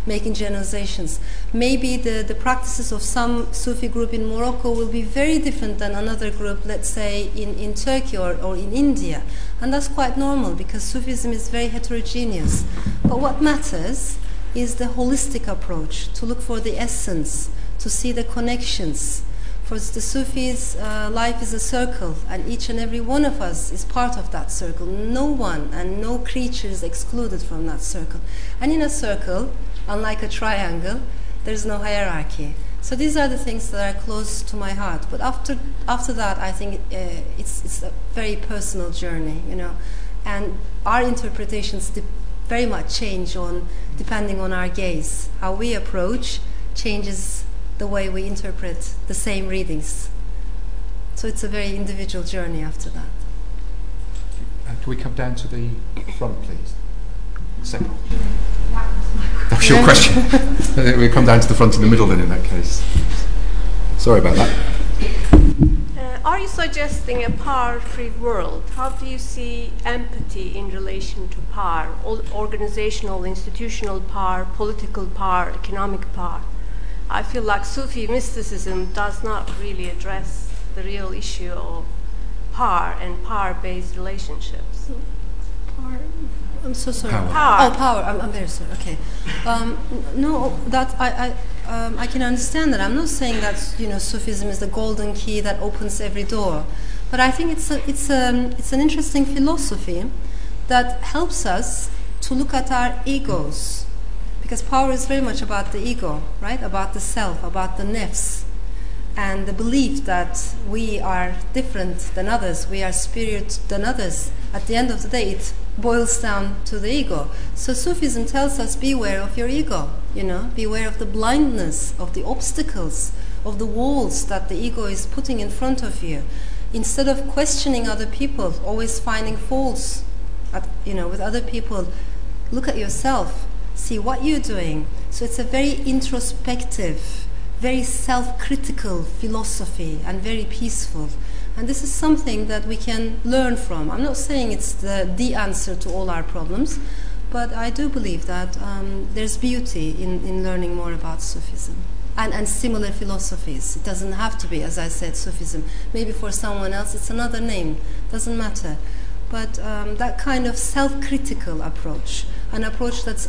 making generalizations. Maybe the, the practices of some Sufi group in Morocco will be very different than another group, let's say, in, in Turkey or, or in India. And that's quite normal because Sufism is very heterogeneous. But what matters is the holistic approach to look for the essence, to see the connections. For the Sufis, uh, life is a circle, and each and every one of us is part of that circle. No one and no creature is excluded from that circle. And in a circle, unlike a triangle, there's no hierarchy. So these are the things that are close to my heart. But after after that, I think uh, it's it's a very personal journey, you know, and our interpretations de- very much change on depending on our gaze. How we approach changes the way we interpret the same readings. So it's a very individual journey after that. Uh, can we come down to the front, please? Second. That was your question. We come down to the front in the middle then in that case. Sorry about that. Uh, are you suggesting a power-free world? How do you see empathy in relation to power, organizational, institutional power, political power, economic power? I feel like Sufi mysticism does not really address the real issue of power and power-based relationships. Power. I'm so sorry. Power. Power. Oh, power. I'm, I'm very sorry. Okay. Um, no, that I, I, um, I can understand that. I'm not saying that you know Sufism is the golden key that opens every door, but I think it's a, it's a, it's an interesting philosophy that helps us to look at our egos, because power is very much about the ego, right? About the self, about the nefs, and the belief that we are different than others, we are spirit than others. At the end of the day, it boils down to the ego. So Sufism tells us beware of your ego, you know, beware of the blindness, of the obstacles, of the walls that the ego is putting in front of you. Instead of questioning other people, always finding faults at, you know, with other people, look at yourself, see what you're doing. So it's a very introspective, very self-critical philosophy and very peaceful. And this is something that we can learn from. I'm not saying it's the, the answer to all our problems, but I do believe that um, there's beauty in, in learning more about Sufism and, and similar philosophies. It doesn't have to be, as I said, Sufism. Maybe for someone else it's another name, doesn't matter. But um, that kind of self critical approach, an approach that's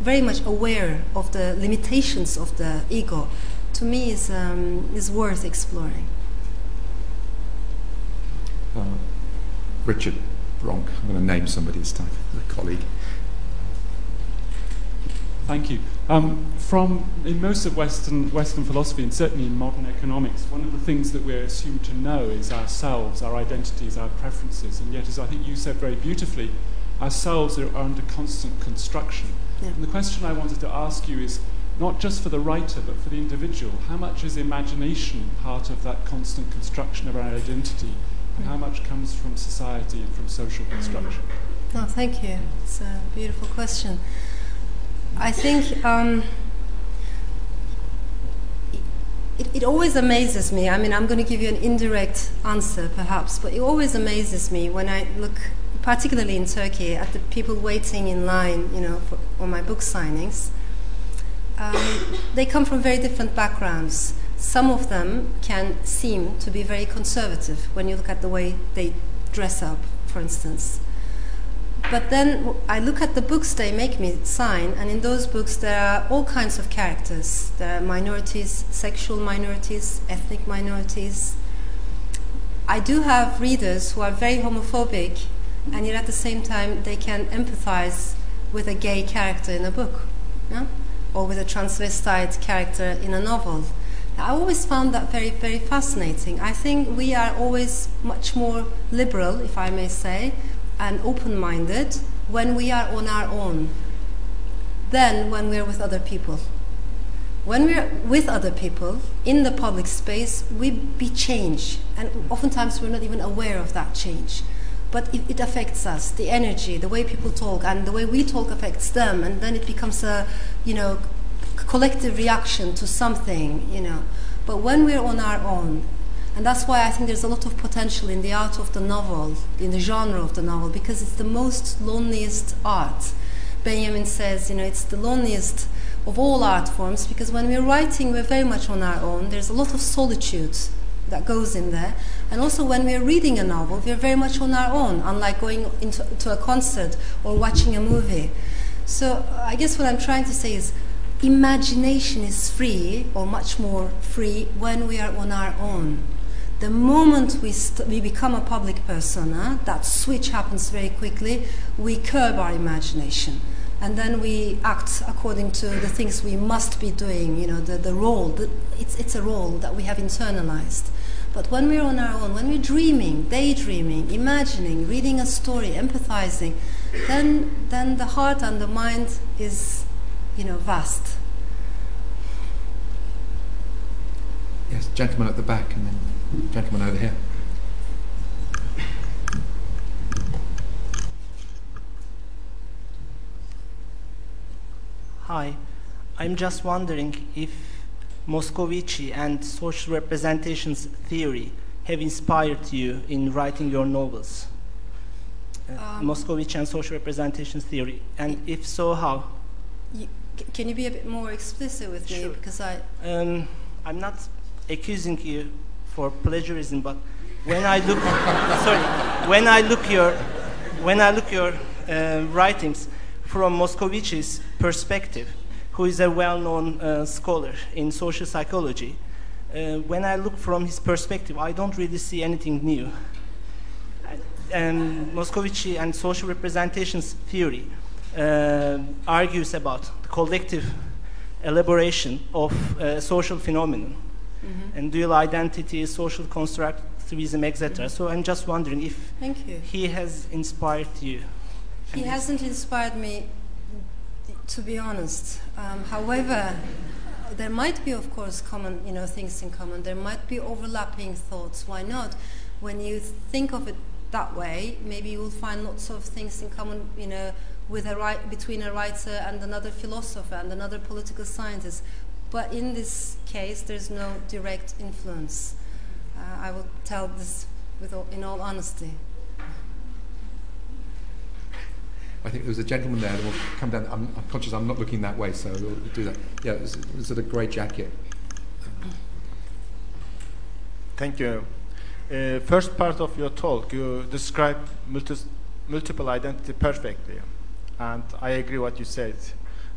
very much aware of the limitations of the ego, to me is, um, is worth exploring. Richard Bronk. I'm going to name somebody this time, a colleague. Thank you. Um, from in most of Western Western philosophy, and certainly in modern economics, one of the things that we're assumed to know is ourselves, our identities, our preferences, and yet, as I think you said very beautifully, ourselves are, are under constant construction. Yeah. And the question I wanted to ask you is not just for the writer, but for the individual. How much is imagination part of that constant construction of our identity? And how much comes from society and from social construction? No, thank you. It's a beautiful question. I think um, it, it always amazes me. I mean, I'm going to give you an indirect answer, perhaps, but it always amazes me when I look, particularly in Turkey, at the people waiting in line, you know, for, for my book signings. Um, they come from very different backgrounds. Some of them can seem to be very conservative when you look at the way they dress up, for instance. But then I look at the books they make me sign, and in those books there are all kinds of characters. There are minorities, sexual minorities, ethnic minorities. I do have readers who are very homophobic, and yet at the same time they can empathize with a gay character in a book, yeah? or with a transvestite character in a novel. I always found that very, very fascinating. I think we are always much more liberal, if I may say, and open minded when we are on our own than when we're with other people. When we're with other people in the public space, we be change, and oftentimes we're not even aware of that change. But it, it affects us, the energy, the way people talk, and the way we talk affects them, and then it becomes a, you know, collective reaction to something, you know. But when we're on our own, and that's why I think there's a lot of potential in the art of the novel, in the genre of the novel, because it's the most loneliest art. Benjamin says, you know, it's the loneliest of all art forms because when we're writing, we're very much on our own. There's a lot of solitude that goes in there. And also, when we're reading a novel, we're very much on our own, unlike going into to a concert or watching a movie. So, I guess what I'm trying to say is imagination is free, or much more free, when we are on our own. The moment we, st- we become a public persona, that switch happens very quickly, we curb our imagination. And then we act according to the things we must be doing, you know, the, the role. The, it's, it's a role that we have internalized. But when we're on our own, when we're dreaming, daydreaming, imagining, reading a story, empathizing, then, then the heart and the mind is, you know, vast. Yes, gentleman at the back, and then gentleman over here. Hi, I'm just wondering if Moscovici and social representations theory have inspired you in writing your novels? Uh, Um, Moscovich and social representations theory, and if so, how? Can you be a bit more explicit with me? Sure. Because I, Um, I'm not accusing you for plagiarism, but when I look, sorry, when I look your, when I look your uh, writings from Moscovici's perspective, who is a well-known uh, scholar in social psychology, uh, when I look from his perspective, I don't really see anything new. And Moscovici and social representations theory uh, argues about the collective elaboration of uh, social phenomenon and dual identity, social constructivism, etc. So I'm just wondering if thank you. he has inspired you. He hasn't inspired me, to be honest. Um, however, there might be, of course, common, you know, things in common. There might be overlapping thoughts. Why not? When you think of it that way, maybe you will find lots of things in common, you know, with a right between a writer and another philosopher and another political scientist. But in this case, there's no direct influence. Uh, I will tell this with all, in all honesty. I think there was a gentleman there that will come down. I'm, I'm conscious I'm not looking that way, so we'll do that. Yeah, it was, it was a grey jacket. Thank you. Uh, first part of your talk, you described multi- multiple identity perfectly, and I agree what you said.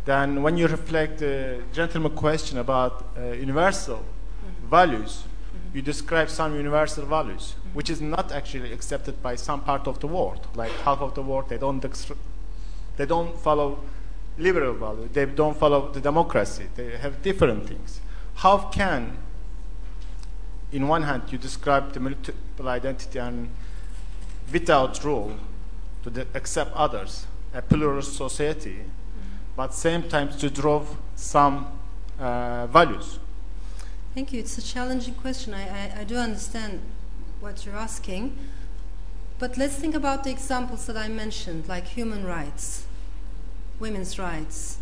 Then, when you reflect the gentleman question about uh, universal mm-hmm. values, mm-hmm. you describe some universal values, mm-hmm. which is not actually accepted by some part of the world. Like half of the world, they don't they don't follow liberal values, They don't follow the democracy. They have different things. How can in one hand, you describe the multiple identity and without rule to accept others, a pluralist society, but same time to draw some uh, values. Thank you. It's a challenging question. I, I, I do understand what you're asking. But let's think about the examples that I mentioned, like human rights, women's rights,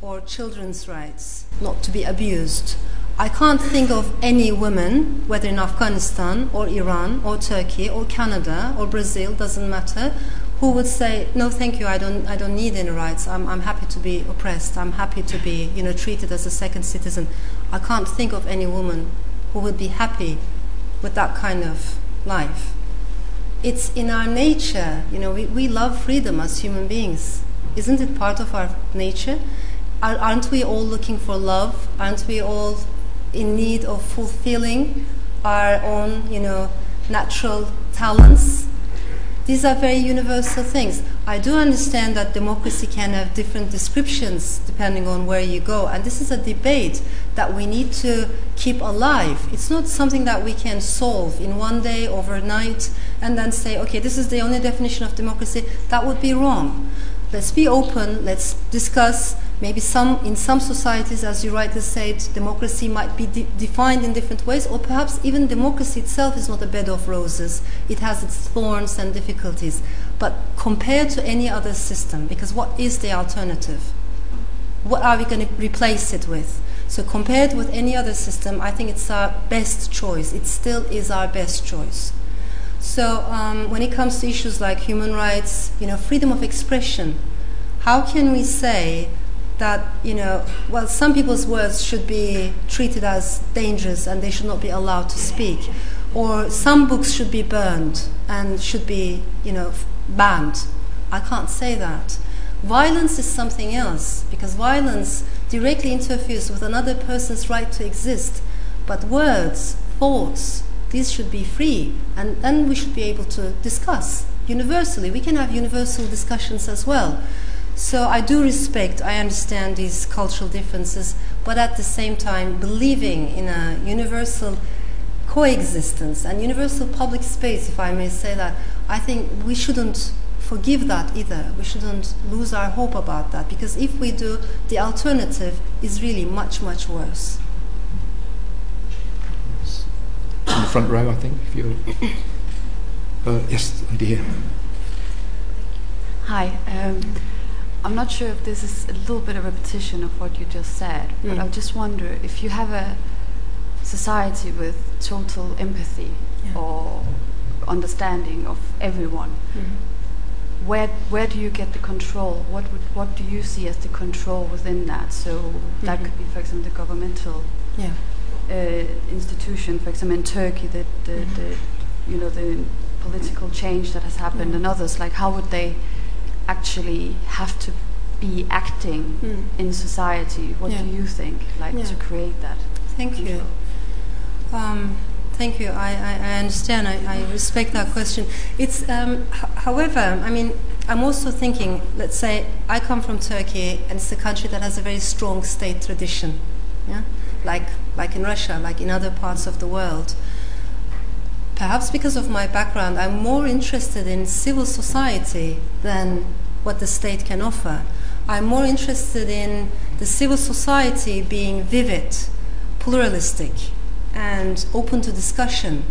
or children's rights, not to be abused. I can't think of any woman, whether in Afghanistan or Iran or Turkey or Canada or Brazil, doesn't matter, who would say, "No, thank you. I don't. I don't need any rights. I'm, I'm happy to be oppressed. I'm happy to be, you know, treated as a second citizen." I can't think of any woman who would be happy with that kind of life. It's in our nature. You know, we, we love freedom as human beings. Isn't it part of our nature? Are- Aren't we all looking for love? Aren't we all in need of fulfilling our own, you know, natural talents? These are very universal things. I do understand that democracy can have different descriptions depending on where you go, and this is a debate that we need to keep alive. It's not something that we can solve in one day, overnight, and then say, okay, this is the only definition of democracy. That would be wrong. Let's be open, let's discuss. Maybe some, in some societies, as you rightly said, democracy might be de- defined in different ways, or perhaps even democracy itself is not a bed of roses. It has its thorns and difficulties. But compared to any other system, because what is the alternative? What are we going to replace it with? So, compared with any other system, I think it's our best choice. It still is our best choice. So, um, when it comes to issues like human rights, you know, freedom of expression, how can we say that, you know, well, some people's words should be treated as dangerous and they should not be allowed to speak, or some books should be burned and should be, you know, banned? I can't say that. Violence is something else because violence directly interferes with another person's right to exist. But words, thoughts, these should be free, and then we should be able to discuss universally. We can have universal discussions as well. So I do respect, I understand these cultural differences, but at the same time, believing in a universal coexistence and universal public space, if I may say that, I think we shouldn't forgive that either. We shouldn't lose our hope about that because if we do, the alternative is really much, much worse. In the front row, I think. If you, uh, yes, lady here. Hi. Um, I'm not sure if this is a little bit of repetition of what you just said, but Mm. I just wonder if you have a society with total empathy or understanding of everyone. Mm-hmm. Where where do you get the control? What would, what do you see as the control within that? So that Mhm. could be, for example, the governmental Yeah. uh, institution, for example, in Turkey, the, the, Mhm. the you know the political change that has happened, Mm. and others. Like, how would they actually have to be acting Mm. in society? What do you think, like, Yeah. to create that? Thank you. Um, thank you. I, I, I understand. I, I respect that question. It's, um, h- however, I mean, I'm also thinking. Let's say I come from Turkey, and it's a country that has a very strong state tradition. Yeah, like like in Russia, like in other parts of the world. Perhaps because of my background, I'm more interested in civil society than what the state can offer. I'm more interested in the civil society being vivid, pluralistic, and open to discussion,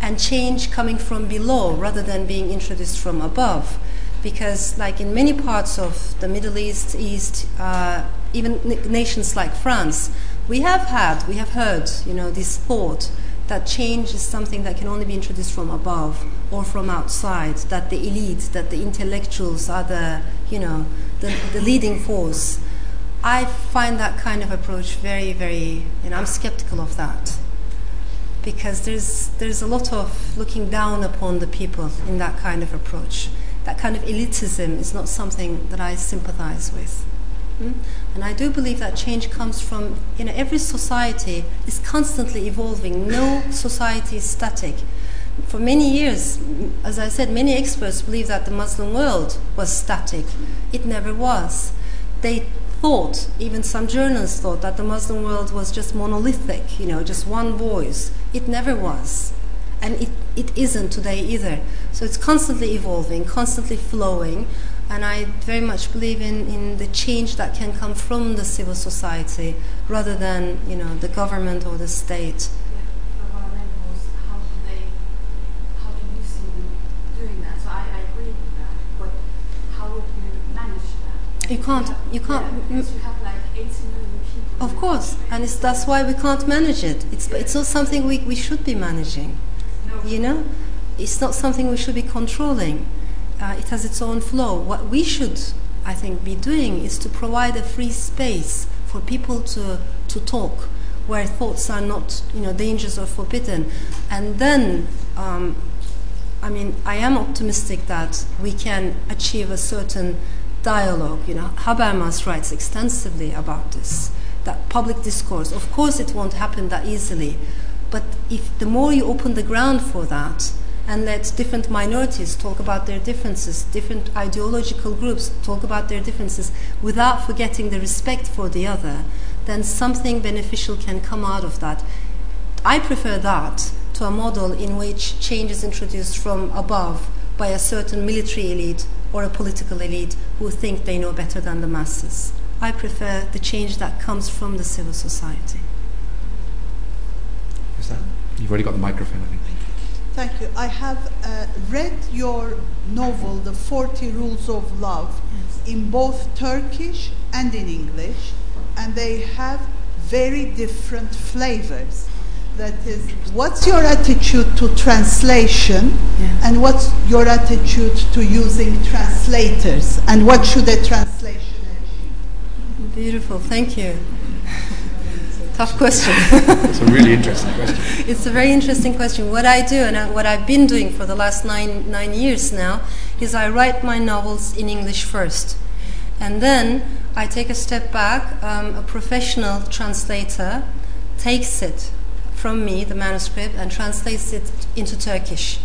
and change coming from below rather than being introduced from above. Because, like in many parts of the Middle East, East, uh, even n- nations like France, we have had, we have heard, you know, this thought that change is something that can only be introduced from above or from outside, that the elite, that the intellectuals are the, you know, the, the leading force. I find that kind of approach very, very, you know, I'm skeptical of that. Because there's, there's a lot of looking down upon the people in that kind of approach. That kind of elitism is not something that I sympathize with. And I do believe that change comes from, you know, every society is constantly evolving. No society is static. For many years, as I said, many experts believe that the Muslim world was static. It never was. They thought, even some journalists thought, that the Muslim world was just monolithic, you know, just one voice. It never was. And it, it isn't today either. So it's constantly evolving, constantly flowing. And I very much believe in, in the change that can come from the civil society rather than, you know, the government or the state. How do they? How do you see doing that? So I, I agree with that, but how would you manage that? You can't, you can't, Yeah, because you have like 80 million people. Of course, and it's, that's why we can't manage it. It's, it's not something we, we should be managing. No. You know, it's not something we should be controlling. Uh, it has its own flow. What we should, I think, be doing is to provide a free space for people to, to talk, where thoughts are not, you know, dangerous or forbidden. And then, um, I mean, I am optimistic that we can achieve a certain dialogue. You know, Habermas writes extensively about this. That public discourse, of course, it won't happen that easily, but if the more you open the ground for that and let different minorities talk about their differences, different ideological groups talk about their differences without forgetting the respect for the other, then something beneficial can come out of that. I prefer that to a model in which change is introduced from above by a certain military elite or a political elite who think they know better than the masses. I prefer the change that comes from the civil society. Is that? You've already got the microphone, I think. Thank you. I have uh, read your novel, The 40 Rules of Love, in both Turkish and in English, and they have very different flavors. That is, what's your attitude to translation, and what's your attitude to using translators, and what should a translation be? Beautiful, thank you. Tough question. It's a really interesting question. it's a very interesting question. What I do and I, what I've been doing for the last nine, nine years now is I write my novels in English first. And then I take a step back. Um, a professional translator takes it from me, the manuscript, and translates it into Turkish.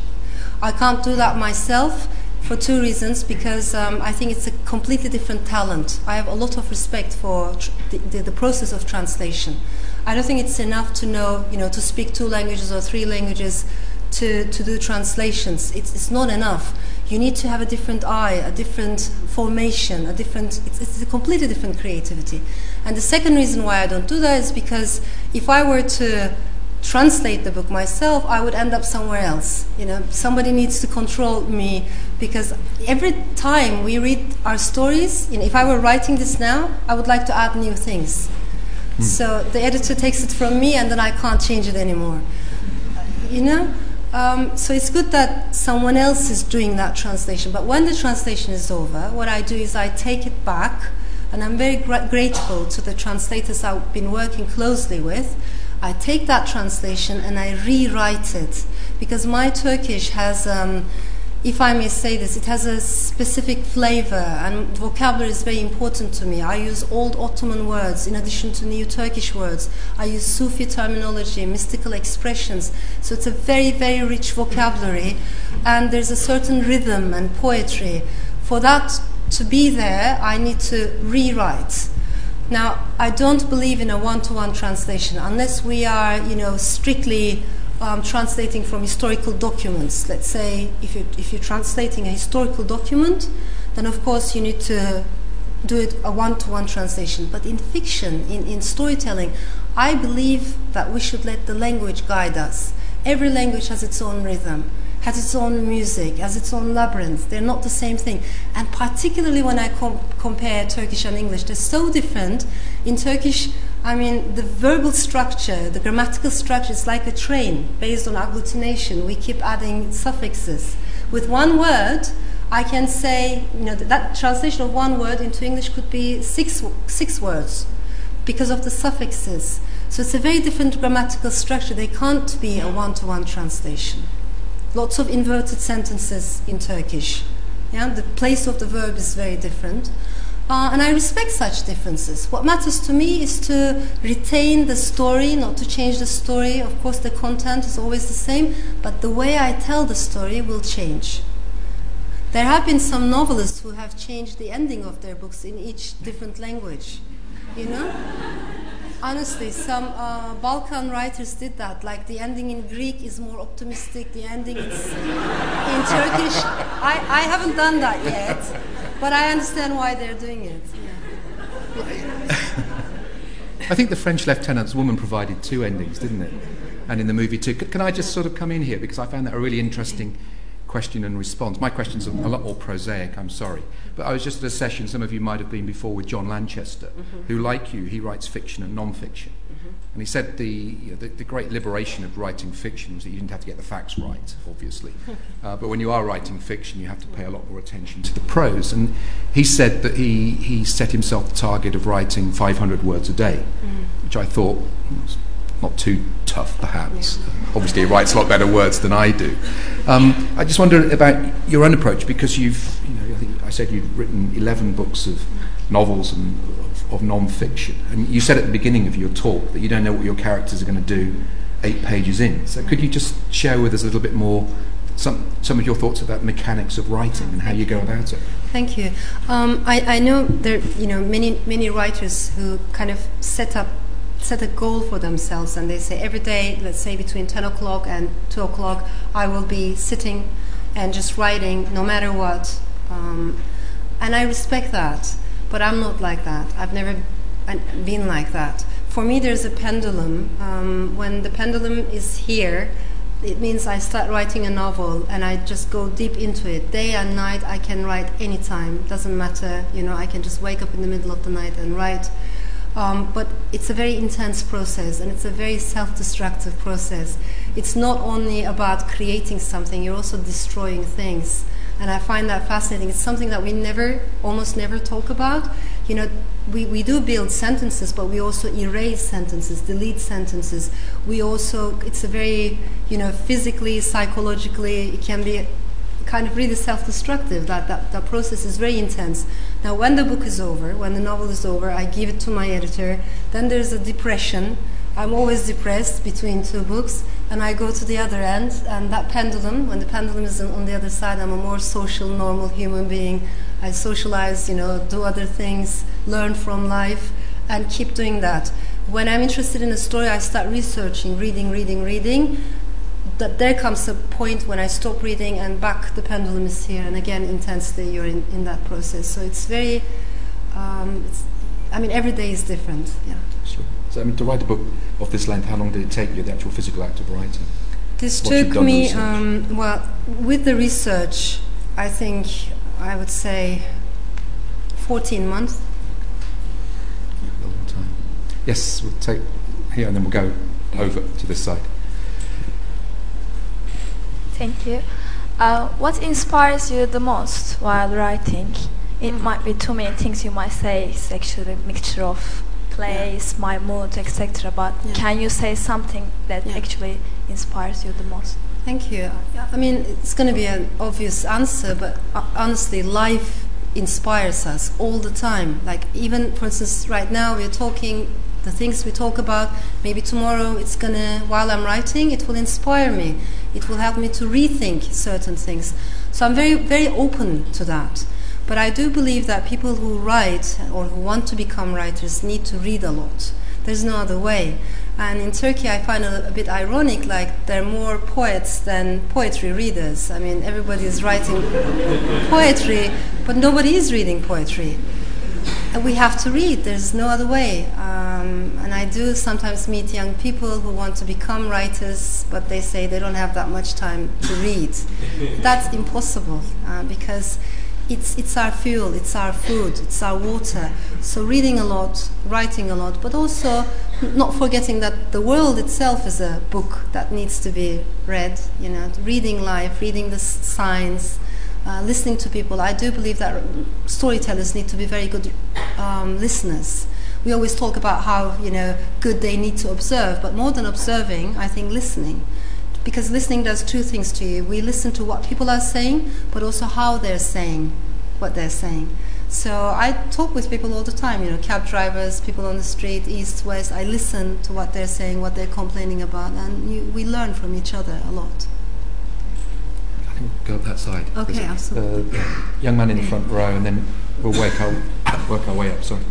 I can't do that myself for two reasons because um, I think it's a completely different talent. I have a lot of respect for tr- the, the, the process of translation. I don't think it's enough to know, you know, to speak two languages or three languages to, to do translations. It's, it's not enough. You need to have a different eye, a different formation, a different, it's, it's a completely different creativity. And the second reason why I don't do that is because if I were to translate the book myself, I would end up somewhere else. You know, somebody needs to control me because every time we read our stories, you know, if I were writing this now, I would like to add new things. So the editor takes it from me, and then I can't change it anymore. You know, Um, so it's good that someone else is doing that translation. But when the translation is over, what I do is I take it back, and I'm very gra- grateful to the translators I've been working closely with. I take that translation and I rewrite it because my Turkish has. Um, if I may say this, it has a specific flavor and vocabulary is very important to me. I use old Ottoman words in addition to new Turkish words. I use Sufi terminology, mystical expressions. So it's a very, very rich vocabulary and there's a certain rhythm and poetry. For that to be there, I need to rewrite. Now, I don't believe in a one-to-one translation unless we are, you know, strictly um, translating from historical documents. Let's say if you're, if you're translating a historical document, then of course you need to do it a one-to-one translation. But in fiction, in, in storytelling, I believe that we should let the language guide us. Every language has its own rhythm, has its own music, has its own labyrinth. They're not the same thing. And particularly when I com- compare Turkish and English, they're so different. In Turkish, I mean, the verbal structure, the grammatical structure is like a train based on agglutination. We keep adding suffixes. With one word, I can say, you know, that translation of one word into English could be six, six words because of the suffixes. So it's a very different grammatical structure. They can't be a one to one translation. Lots of inverted sentences in Turkish. Yeah, the place of the verb is very different. Uh, and I respect such differences. What matters to me is to retain the story, not to change the story. Of course, the content is always the same, but the way I tell the story will change. There have been some novelists who have changed the ending of their books in each different language. You know? Honestly, some uh, Balkan writers did that. Like the ending in Greek is more optimistic, the ending in, in Turkish. I, I haven't done that yet, but I understand why they're doing it. Yeah. I think the French lieutenant's woman provided two endings, didn't it? And in the movie too. Can I just sort of come in here because I found that a really interesting question and response. My question's a lot more prosaic, I'm sorry. But I was just at a session, some of you might have been before, with John Lanchester, Mhm. who, like you, he writes fiction and non fiction. And he said the, you know, the, the great liberation of writing fiction was that you didn't have to get the facts right, obviously. Uh, but when you are writing fiction, you have to pay a lot more attention to the prose. And he said that he, he set himself the target of writing 500 words a day, which I thought not too tough, perhaps. Obviously, he writes a lot better words than I do. Um, I just wonder about your own approach because you've, you know, I think I said you'd written 11 books of novels and of, of non-fiction, and you said at the beginning of your talk that you don't know what your characters are going to do eight pages in. So, could you just share with us a little bit more some some of your thoughts about mechanics of writing and how you go about it? Thank you. Um, I, I know there, you know, many many writers who kind of set up set a goal for themselves, and they say every day, let's say between ten o'clock and two o'clock, I will be sitting and just writing, no matter what. Um, and I respect that, but I'm not like that. I've never been like that. For me, there's a pendulum. Um, when the pendulum is here, it means I start writing a novel and I just go deep into it. Day and night, I can write anytime. Doesn't matter, you know. I can just wake up in the middle of the night and write. Um, but it's a very intense process and it's a very self destructive process. It's not only about creating something, you're also destroying things. And I find that fascinating. It's something that we never, almost never talk about. You know, we, we do build sentences, but we also erase sentences, delete sentences. We also, it's a very, you know, physically, psychologically, it can be kind of really self-destructive. That, that that process is very intense. Now, when the book is over, when the novel is over, I give it to my editor. Then there's a depression. I'm always depressed between two books, and I go to the other end. And that pendulum, when the pendulum is on the other side, I'm a more social, normal human being. I socialize, you know, do other things, learn from life, and keep doing that. When I'm interested in a story, I start researching, reading, reading, reading that there comes a point when I stop reading and back the pendulum is here, and again intensely you're in, in that process. So it's very, um, it's, I mean, every day is different. Yeah. Sure. So, I mean, to write a book of this length, how long did it take you, the actual physical act of writing? This you've took me, um, well, with the research, I think I would say 14 months. A long time. Yes, we'll take here and then we'll go over to this side. Thank you. Uh, what inspires you the most while writing? It might be too many things you might say. It's actually a mixture of place, my mood, etc. But Yeah. can you say something that Yeah. actually inspires you the most? Thank you. Yeah, I mean, it's going to be an obvious answer, but uh, honestly, life inspires us all the time. Like, even, for instance, right now we're talking, the things we talk about, maybe tomorrow it's to, while I'm writing, it will inspire me. It will help me to rethink certain things. So I'm very, very open to that. But I do believe that people who write or who want to become writers need to read a lot. There's no other way. And in Turkey, I find it a bit ironic, like there are more poets than poetry readers. I mean, everybody is writing poetry, but nobody is reading poetry. And we have to read, there's no other way. Um, and I do sometimes meet young people who want to become writers, but they say they don't have that much time to read. That's impossible uh, because it's, it's our fuel, it's our food, it's our water. So reading a lot, writing a lot, but also not forgetting that the world itself is a book that needs to be read. You know, reading life, reading the signs, uh, listening to people. I do believe that storytellers need to be very good um, listeners. We always talk about how you know good they need to observe, but more than observing, I think listening because listening does two things to you. We listen to what people are saying, but also how they're saying what they're saying. So I talk with people all the time, you know, cab drivers, people on the street, east, west. I listen to what they're saying, what they're complaining about, and you, we learn from each other a lot. I go up that side. Okay, There's a- absolutely. uh, young man in the front row, and then we'll work our work our way up. Sorry.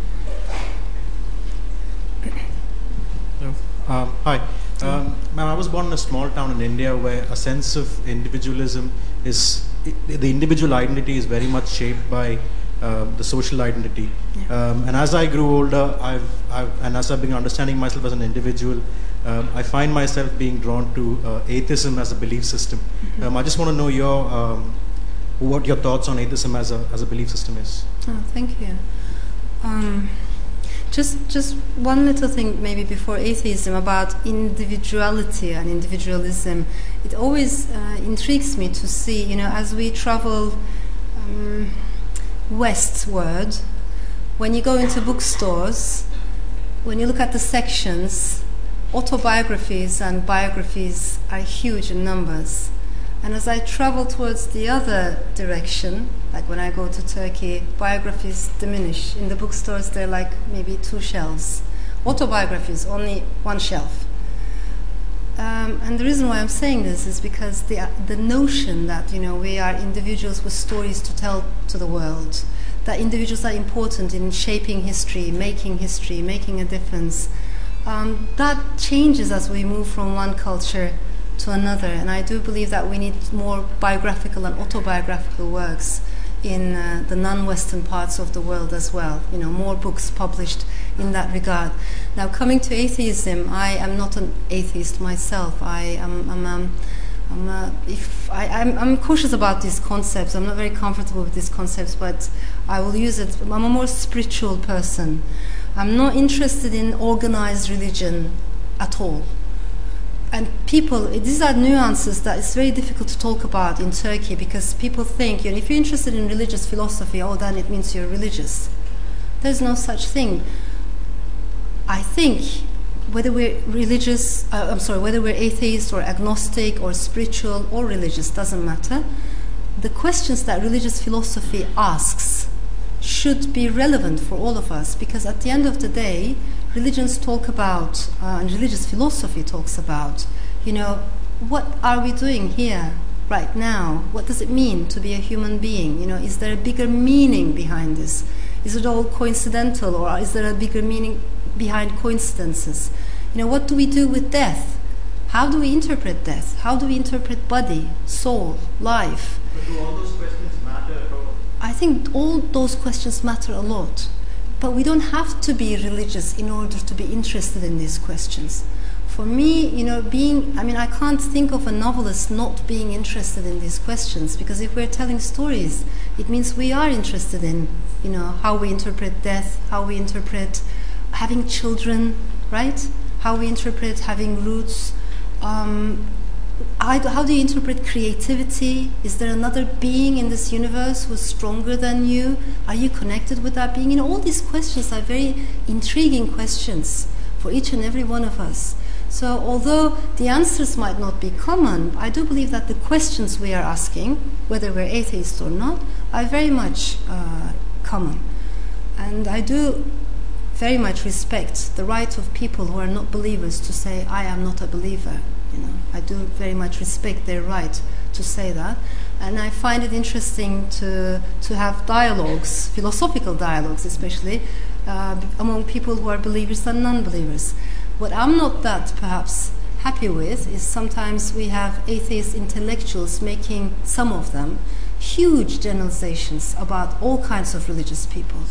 Um, hi. Um, ma'am, I was born in a small town in India where a sense of individualism is the individual identity is very much shaped by uh, the social identity. Um, and as I grew older, I've, I've, and as I've been understanding myself as an individual, um, I find myself being drawn to uh, atheism as a belief system. Mhm. Um, I just want to know your um, what your thoughts on atheism as a as a belief system is. Oh, thank you. Um, just, just one little thing, maybe before atheism, about individuality and individualism. It always uh, intrigues me to see, you know, as we travel um, westward, when you go into bookstores, when you look at the sections, autobiographies and biographies are huge in numbers. And as I travel towards the other direction, like when I go to Turkey, biographies diminish. In the bookstores, they're like maybe two shelves. Autobiographies, only one shelf. Um, and the reason why I'm saying this is because the, the notion that you know we are individuals with stories to tell to the world, that individuals are important in shaping history, making history, making a difference, um, that changes as we move from one culture to another. And I do believe that we need more biographical and autobiographical works in uh, the non-Western parts of the world as well. You know, more books published in that regard. Now, coming to atheism, I am not an atheist myself. I am. I'm, um, I'm, uh, if I, I'm, I'm cautious about these concepts. I'm not very comfortable with these concepts, but I will use it. I'm a more spiritual person. I'm not interested in organized religion at all. And people these are nuances that it's very difficult to talk about in Turkey because people think you know, if you're interested in religious philosophy oh then it means you're religious. There's no such thing. I think whether we're religious uh, I'm sorry whether we're atheist or agnostic or spiritual or religious doesn't matter. The questions that religious philosophy asks should be relevant for all of us because at the end of the day religions talk about uh, and religious philosophy talks about you know what are we doing here right now? What does it mean to be a human being? You know is there a bigger meaning behind this? Is it all coincidental or is there a bigger meaning behind coincidences? You know what do we do with death? How do we interpret death? How do we interpret body soul life But do all those questions matter at all? I think all those questions matter a lot. But we don't have to be religious in order to be interested in these questions. For me, you know, being, I mean, I can't think of a novelist not being interested in these questions because if we're telling stories, it means we are interested in, you know, how we interpret death, how we interpret having children, right? How we interpret having roots. Um, how do you interpret creativity? Is there another being in this universe who's stronger than you? Are you connected with that being? You know, all these questions are very intriguing questions for each and every one of us. So, although the answers might not be common, I do believe that the questions we are asking, whether we're atheists or not, are very much uh, common. And I do very much respect the right of people who are not believers to say, I am not a believer. I do very much respect their right to say that. And I find it interesting to, to have dialogues, philosophical dialogues especially, uh, among people who are believers and non believers. What I'm not that perhaps happy with is sometimes we have atheist intellectuals making some of them huge generalizations about all kinds of religious people.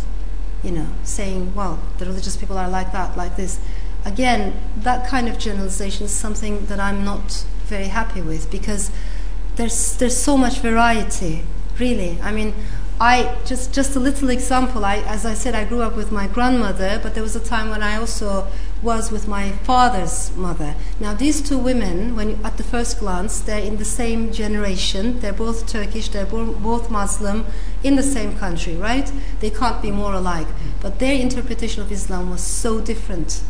You know, saying, well, the religious people are like that, like this. Again, that kind of generalization is something that I'm not very happy with because there's there's so much variety, really. I mean, I just just a little example. I, as I said, I grew up with my grandmother, but there was a time when I also was with my father's mother. Now, these two women, when you, at the first glance, they're in the same generation. They're both Turkish. They're bo- both Muslim in the same country, right? They can't be more alike. But their interpretation of Islam was so different.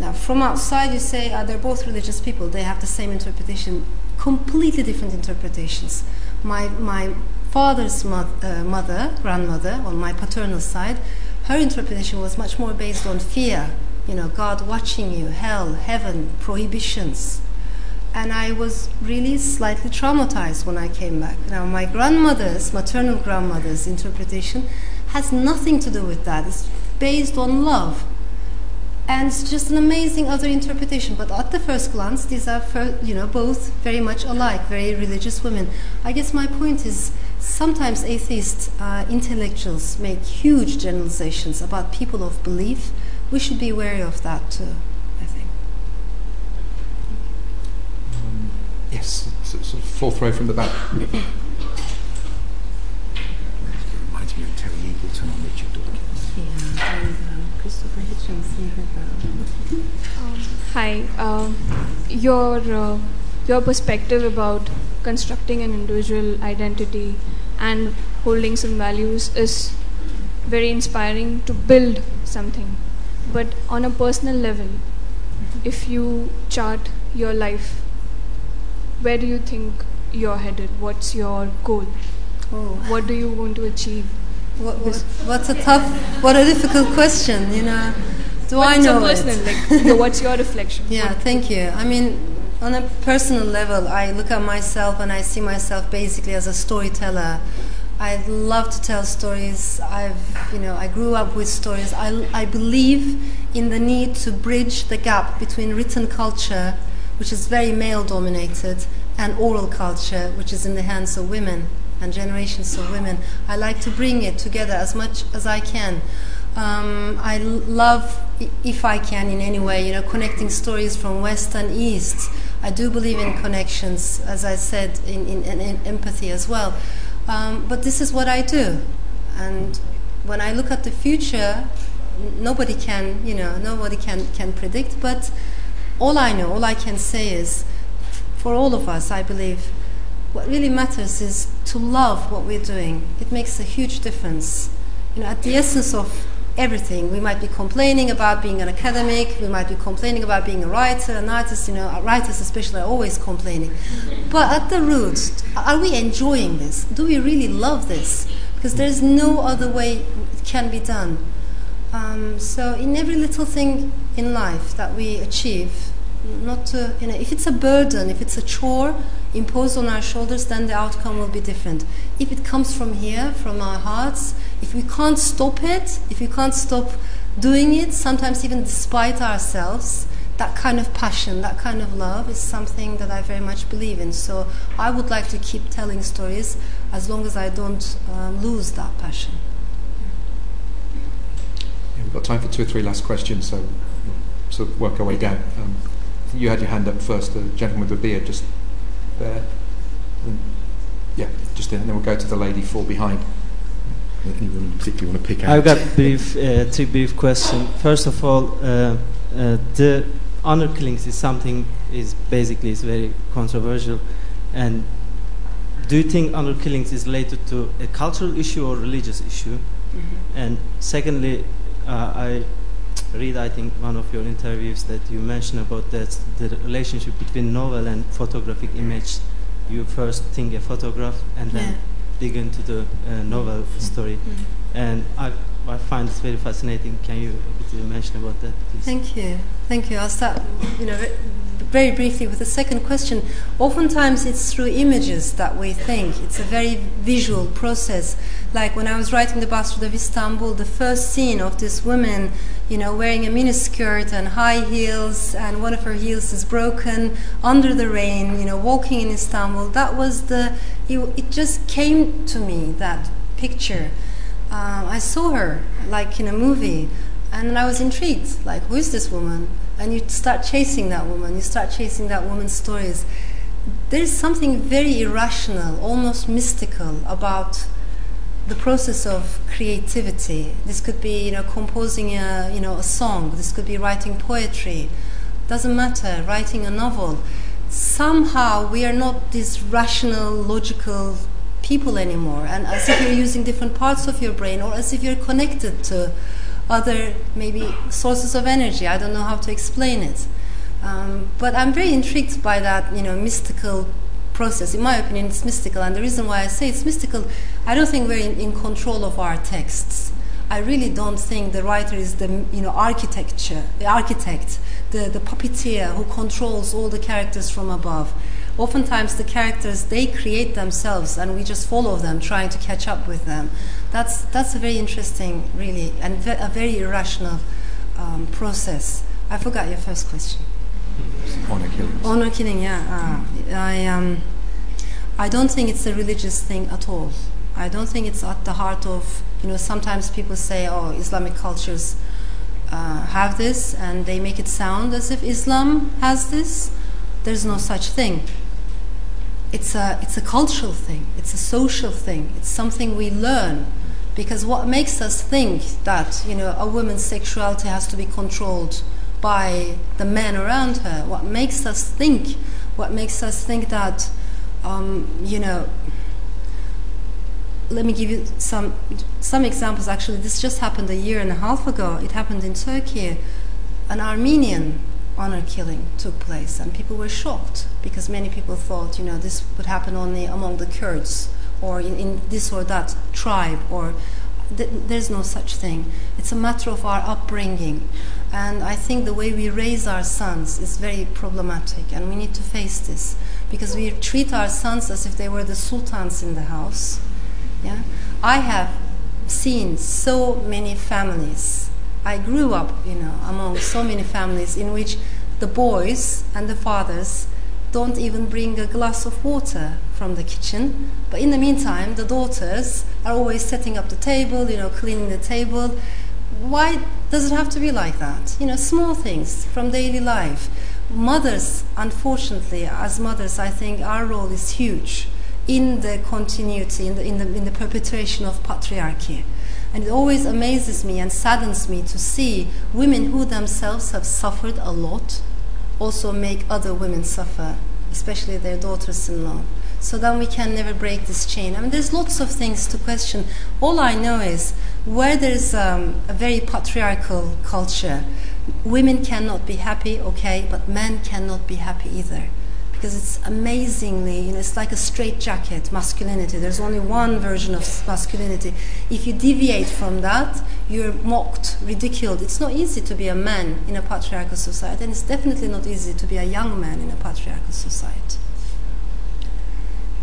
Now, from outside, you say uh, they're both religious people. They have the same interpretation. Completely different interpretations. My my father's uh, mother, grandmother, on my paternal side, her interpretation was much more based on fear. You know, God watching you, hell, heaven, prohibitions. And I was really slightly traumatized when I came back. Now, my grandmother's, maternal grandmother's interpretation has nothing to do with that. It's based on love. And just an amazing other interpretation. But at the first glance, these are, you know, both very much alike, very religious women. I guess my point is sometimes atheist uh, intellectuals make huge generalizations about people of belief. We should be wary of that too, I think. Um, yes, sort of fourth row from the back. Reminds me of Terry Eagleton on Richard Dawkins. Yeah, and um, Christopher Hitchens. Um, hi, uh, your uh, your perspective about constructing an individual identity and holding some values is very inspiring to build something. But on a personal level, if you chart your life, where do you think you're headed? What's your goal? Oh. What do you want to achieve? What, what, what's a tough, what a difficult question, you know. Do but I it's know so personal, it? like, you know, what's your reflection? Yeah, What- thank you. I mean, on a personal level, I look at myself and I see myself basically as a storyteller. I love to tell stories. I've, you know, I grew up with stories. I, I believe in the need to bridge the gap between written culture, which is very male dominated, and oral culture, which is in the hands of women and generations of women. I like to bring it together as much as I can. Um, I love, if I can in any way, you know, connecting stories from West and East. I do believe in connections, as I said, in, in, in, in empathy as well. Um, but this is what I do. And when I look at the future, nobody can, you know, nobody can, can predict. But all I know, all I can say is, for all of us, I believe, what really matters is to love what we're doing. It makes a huge difference. You know, at the essence of everything, we might be complaining about being an academic, we might be complaining about being a writer, an artist, you know, writers especially are always complaining. But at the roots, are we enjoying this? Do we really love this? Because there's no other way it can be done. Um, so in every little thing in life that we achieve, not to, you know, if it's a burden, if it's a chore imposed on our shoulders, then the outcome will be different. If it comes from here, from our hearts, if we can't stop it, if we can't stop doing it, sometimes even despite ourselves, that kind of passion, that kind of love is something that I very much believe in. So I would like to keep telling stories as long as I don't um, lose that passion. Yeah, we've got time for two or three last questions, so we'll sort of work our way down. Um, you had your hand up first, the gentleman with the beard just there. And- yeah, just there, and then we'll go to the lady four behind. Anyone particularly want to pick out? I've got brief, uh, two brief questions. First of all, uh, uh, the honor killings is something is basically is very controversial. And do you think honor killings is related to a cultural issue or religious issue? Mm-hmm. And secondly, uh, I read, I think, one of your interviews that you mentioned about that the relationship between novel and photographic image. You first think a photograph and then Yeah. dig into the uh, novel story. Mm. And I, I find this very fascinating. Can you mention about that, please? Thank you. Thank you. I'll start, you know, very briefly with the second question. Oftentimes it's through images that we think. It's a very visual process. Like when I was writing the Bastard of Istanbul, the first scene of this woman, you know, wearing a miniskirt and high heels, and one of her heels is broken under the rain, you know, walking in Istanbul. That was the, it, it just came to me, that picture. Um, I saw her like in a movie, and I was intrigued. Like, who is this woman? And you start chasing that woman. You start chasing that woman's stories. There's something very irrational, almost mystical about the process of creativity. This could be, you know, composing a, you know, a song. This could be writing poetry. Doesn't matter. Writing a novel. Somehow we are not these rational, logical people anymore, and as if you're using different parts of your brain, or as if you're connected to other maybe sources of energy. I don't know how to explain it, um, but I'm very intrigued by that, you know, mystical process. In my opinion, it's mystical, and the reason why I say it's mystical, I don't think we're in, in control of our texts. I really don't think the writer is the you know architecture, the architect, the, the puppeteer who controls all the characters from above. Oftentimes the characters they create themselves and we just follow them, trying to catch up with them. That's that's a very interesting, really, and ve- a very irrational um, process. I forgot your first question. Honor killings. Honor killing, yeah. Uh, I um, I don't think it's a religious thing at all. I don't think it's at the heart of you know. Sometimes people say, "Oh, Islamic cultures uh, have this," and they make it sound as if Islam has this. There's no such thing. It's a it's a cultural thing. It's a social thing. It's something we learn. Because what makes us think that you know a woman's sexuality has to be controlled by the men around her? What makes us think? What makes us think that um, you know? Let me give you some some examples. Actually, this just happened a year and a half ago. It happened in Turkey. An Armenian honor killing took place, and people were shocked because many people thought, you know, this would happen only among the Kurds or in, in this or that tribe, or th- there's no such thing. It's a matter of our upbringing, and I think the way we raise our sons is very problematic, and we need to face this because we treat our sons as if they were the sultans in the house. Yeah, I have seen so many families. I grew up, you know, among so many families in which the boys and the fathers don't even bring a glass of water from the kitchen. But in the meantime, the daughters are always setting up the table, you know, cleaning the table. Why does it have to be like that? You know, small things from daily life. Mothers, unfortunately, as mothers, I think our role is huge in the continuity, in the, in the, in the perpetuation of patriarchy. And it always amazes me and saddens me to see women who themselves have suffered a lot also make other women suffer, especially their daughters in law. So then we can never break this chain. I mean, there's lots of things to question. All I know is where there's um, a very patriarchal culture, women cannot be happy, okay, but men cannot be happy either because it's amazingly, you know, it's like a straitjacket masculinity. There's only one version of masculinity. If you deviate from that, you're mocked, ridiculed. It's not easy to be a man in a patriarchal society, and it's definitely not easy to be a young man in a patriarchal society.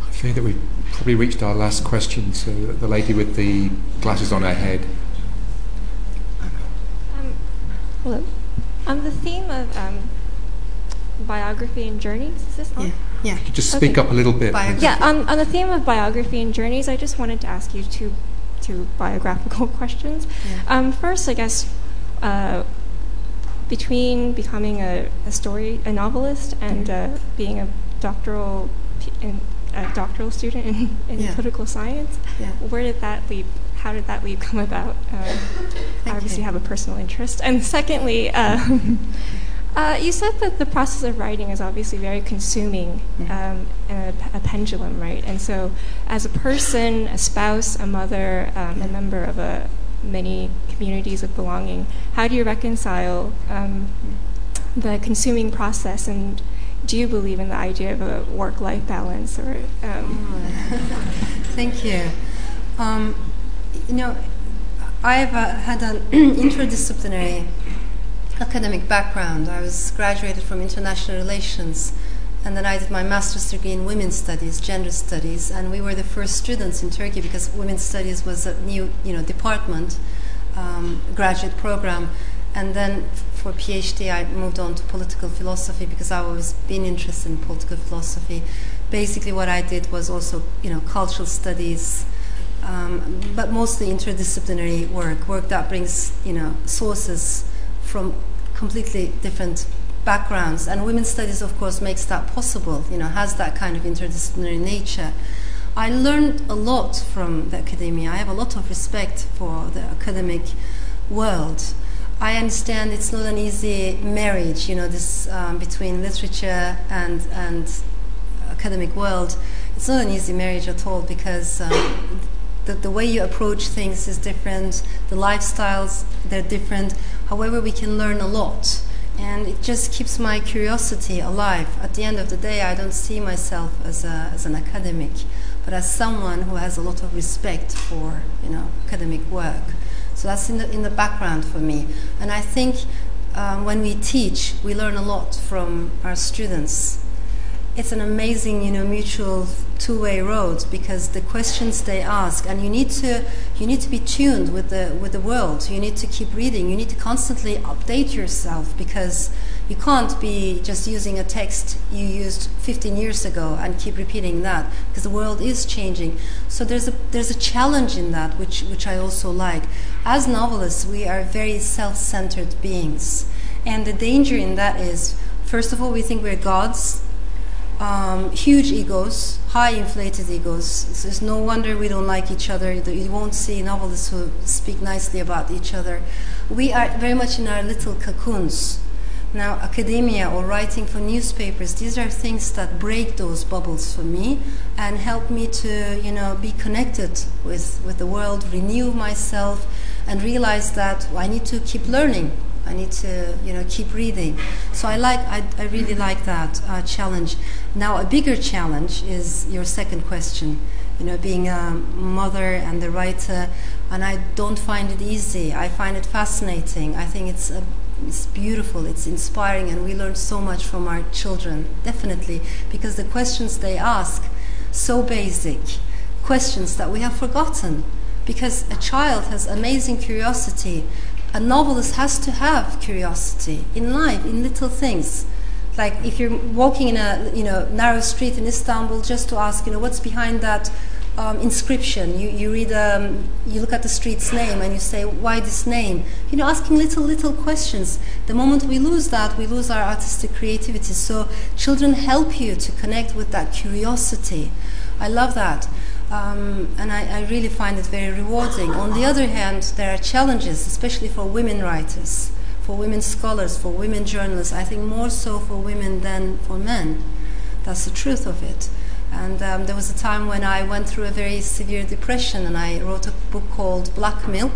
I think that we've probably reached our last question. So the lady with the glasses on her head. Hello. On the theme of um, biography and journeys, is this on? Yeah. yeah. Could you just speak up a little bit? please? Yeah, on, on the theme of biography and journeys, I just wanted to ask you two, two biographical questions. Yeah. Um, first, I guess, uh, between becoming a, a story, a novelist, and uh, being a doctoral, in, a doctoral student in, in Yeah. political science, Yeah. where did that leap? How did that leap come about? Um, I obviously you. have a personal interest. And secondly, um, Uh, you said that the process of writing is obviously very consuming Mm-hmm. um, and a, a pendulum, right? And so, as a person, a spouse, a mother, um, a member of a many communities of belonging, how do you reconcile um, the consuming process? And do you believe in the idea of a work-life balance? Or um, Thank you. Um, you know, I've uh, had an interdisciplinary academic background. I was graduated from international relations, and then I did my master's degree in women's studies, gender studies, and we were the first students in Turkey because women's studies was a new, you know, department, um, graduate program. And then for PhD, I moved on to political philosophy because I was been interested in political philosophy. Basically, what I did was also, you know, cultural studies, um, but mostly interdisciplinary work, work that brings, you know, sources from completely different backgrounds. And women's studies, of course, makes that possible, you know, has that kind of interdisciplinary nature. I learned a lot from the academia. I have a lot of respect for the academic world. I understand it's not an easy marriage, you know, this um, between literature and and academic world. It's not an easy marriage at all because um, the, the way you approach things is different. The lifestyles they're different. However, we can learn a lot, and it just keeps my curiosity alive. At the end of the day, I don't see myself as a, as an academic, but as someone who has a lot of respect for you know academic work. So that's in the in the background for me, and I think um, when we teach, we learn a lot from our students it's an amazing, you know, mutual two-way road because the questions they ask, and you need to you need to be tuned with the with the world. You need to keep reading. You need to constantly update yourself because you can't be just using a text you used 15 years ago and keep repeating that because the world is changing. So there's a there's a challenge in that which which I also like. As novelists, we are very self-centered beings, and the danger in that is, first of all, we think we're gods um, huge egos, high inflated egos. So it's no wonder we don't like each other. You won't see novelists who speak nicely about each other. We are very much in our little cocoons. Now, academia or writing for newspapers, these are things that break those bubbles for me and help me to, you know, be connected with, with the world, renew myself, and realize that I need to keep learning. I need to, you know, keep reading. So I like, I, I really like that uh, challenge. Now, a bigger challenge is your second question. You know, being a mother and a writer, and I don't find it easy. I find it fascinating. I think it's a, it's beautiful. It's inspiring, and we learn so much from our children. Definitely, because the questions they ask, so basic, questions that we have forgotten. Because a child has amazing curiosity a novelist has to have curiosity in life, in little things. Like if you're walking in a you know narrow street in Istanbul, just to ask you know what's behind that um, inscription. You you read um, you look at the street's name and you say why this name. You know asking little little questions. The moment we lose that, we lose our artistic creativity. So children help you to connect with that curiosity. I love that. Um, and I, I, really find it very rewarding. On the other hand, there are challenges, especially for women writers, for women scholars, for women journalists. I think more so for women than for men. That's the truth of it. And um, there was a time when I went through a very severe depression, and I wrote a book called Black Milk.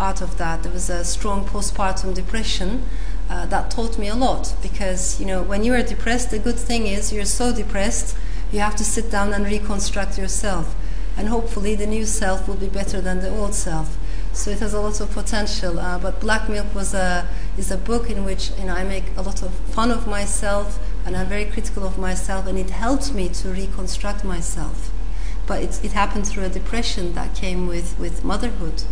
Out of that, there was a strong postpartum depression. Uh, that taught me a lot because you know when you are depressed, the good thing is you're so depressed you have to sit down and reconstruct yourself. And hopefully, the new self will be better than the old self. So it has a lot of potential. Uh, but Black Milk was a, is a book in which you know, I make a lot of fun of myself and I'm very critical of myself, and it helped me to reconstruct myself. But it, it happened through a depression that came with, with motherhood.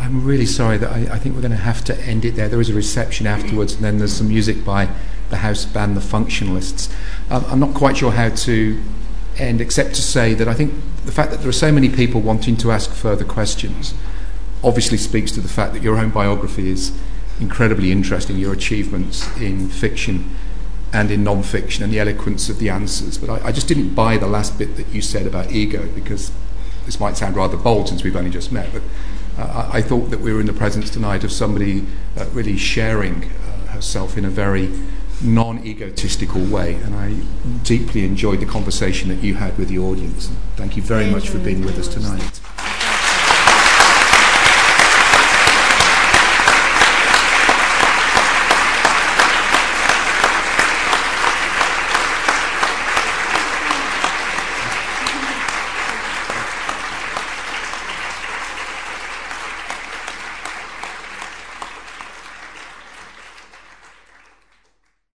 I'm really sorry that I, I think we're going to have to end it there. There is a reception afterwards, and then there's some music by the house band, the Functionalists. I'm not quite sure how to end, except to say that I think the fact that there are so many people wanting to ask further questions obviously speaks to the fact that your own biography is incredibly interesting, your achievements in fiction and in non fiction, and the eloquence of the answers. But I, I just didn't buy the last bit that you said about ego because this might sound rather bold since we've only just met, but uh, I, I thought that we were in the presence tonight of somebody uh, really sharing uh, herself in a very non egotistical way, and I deeply enjoyed the conversation that you had with the audience. Thank you very much for being with us tonight.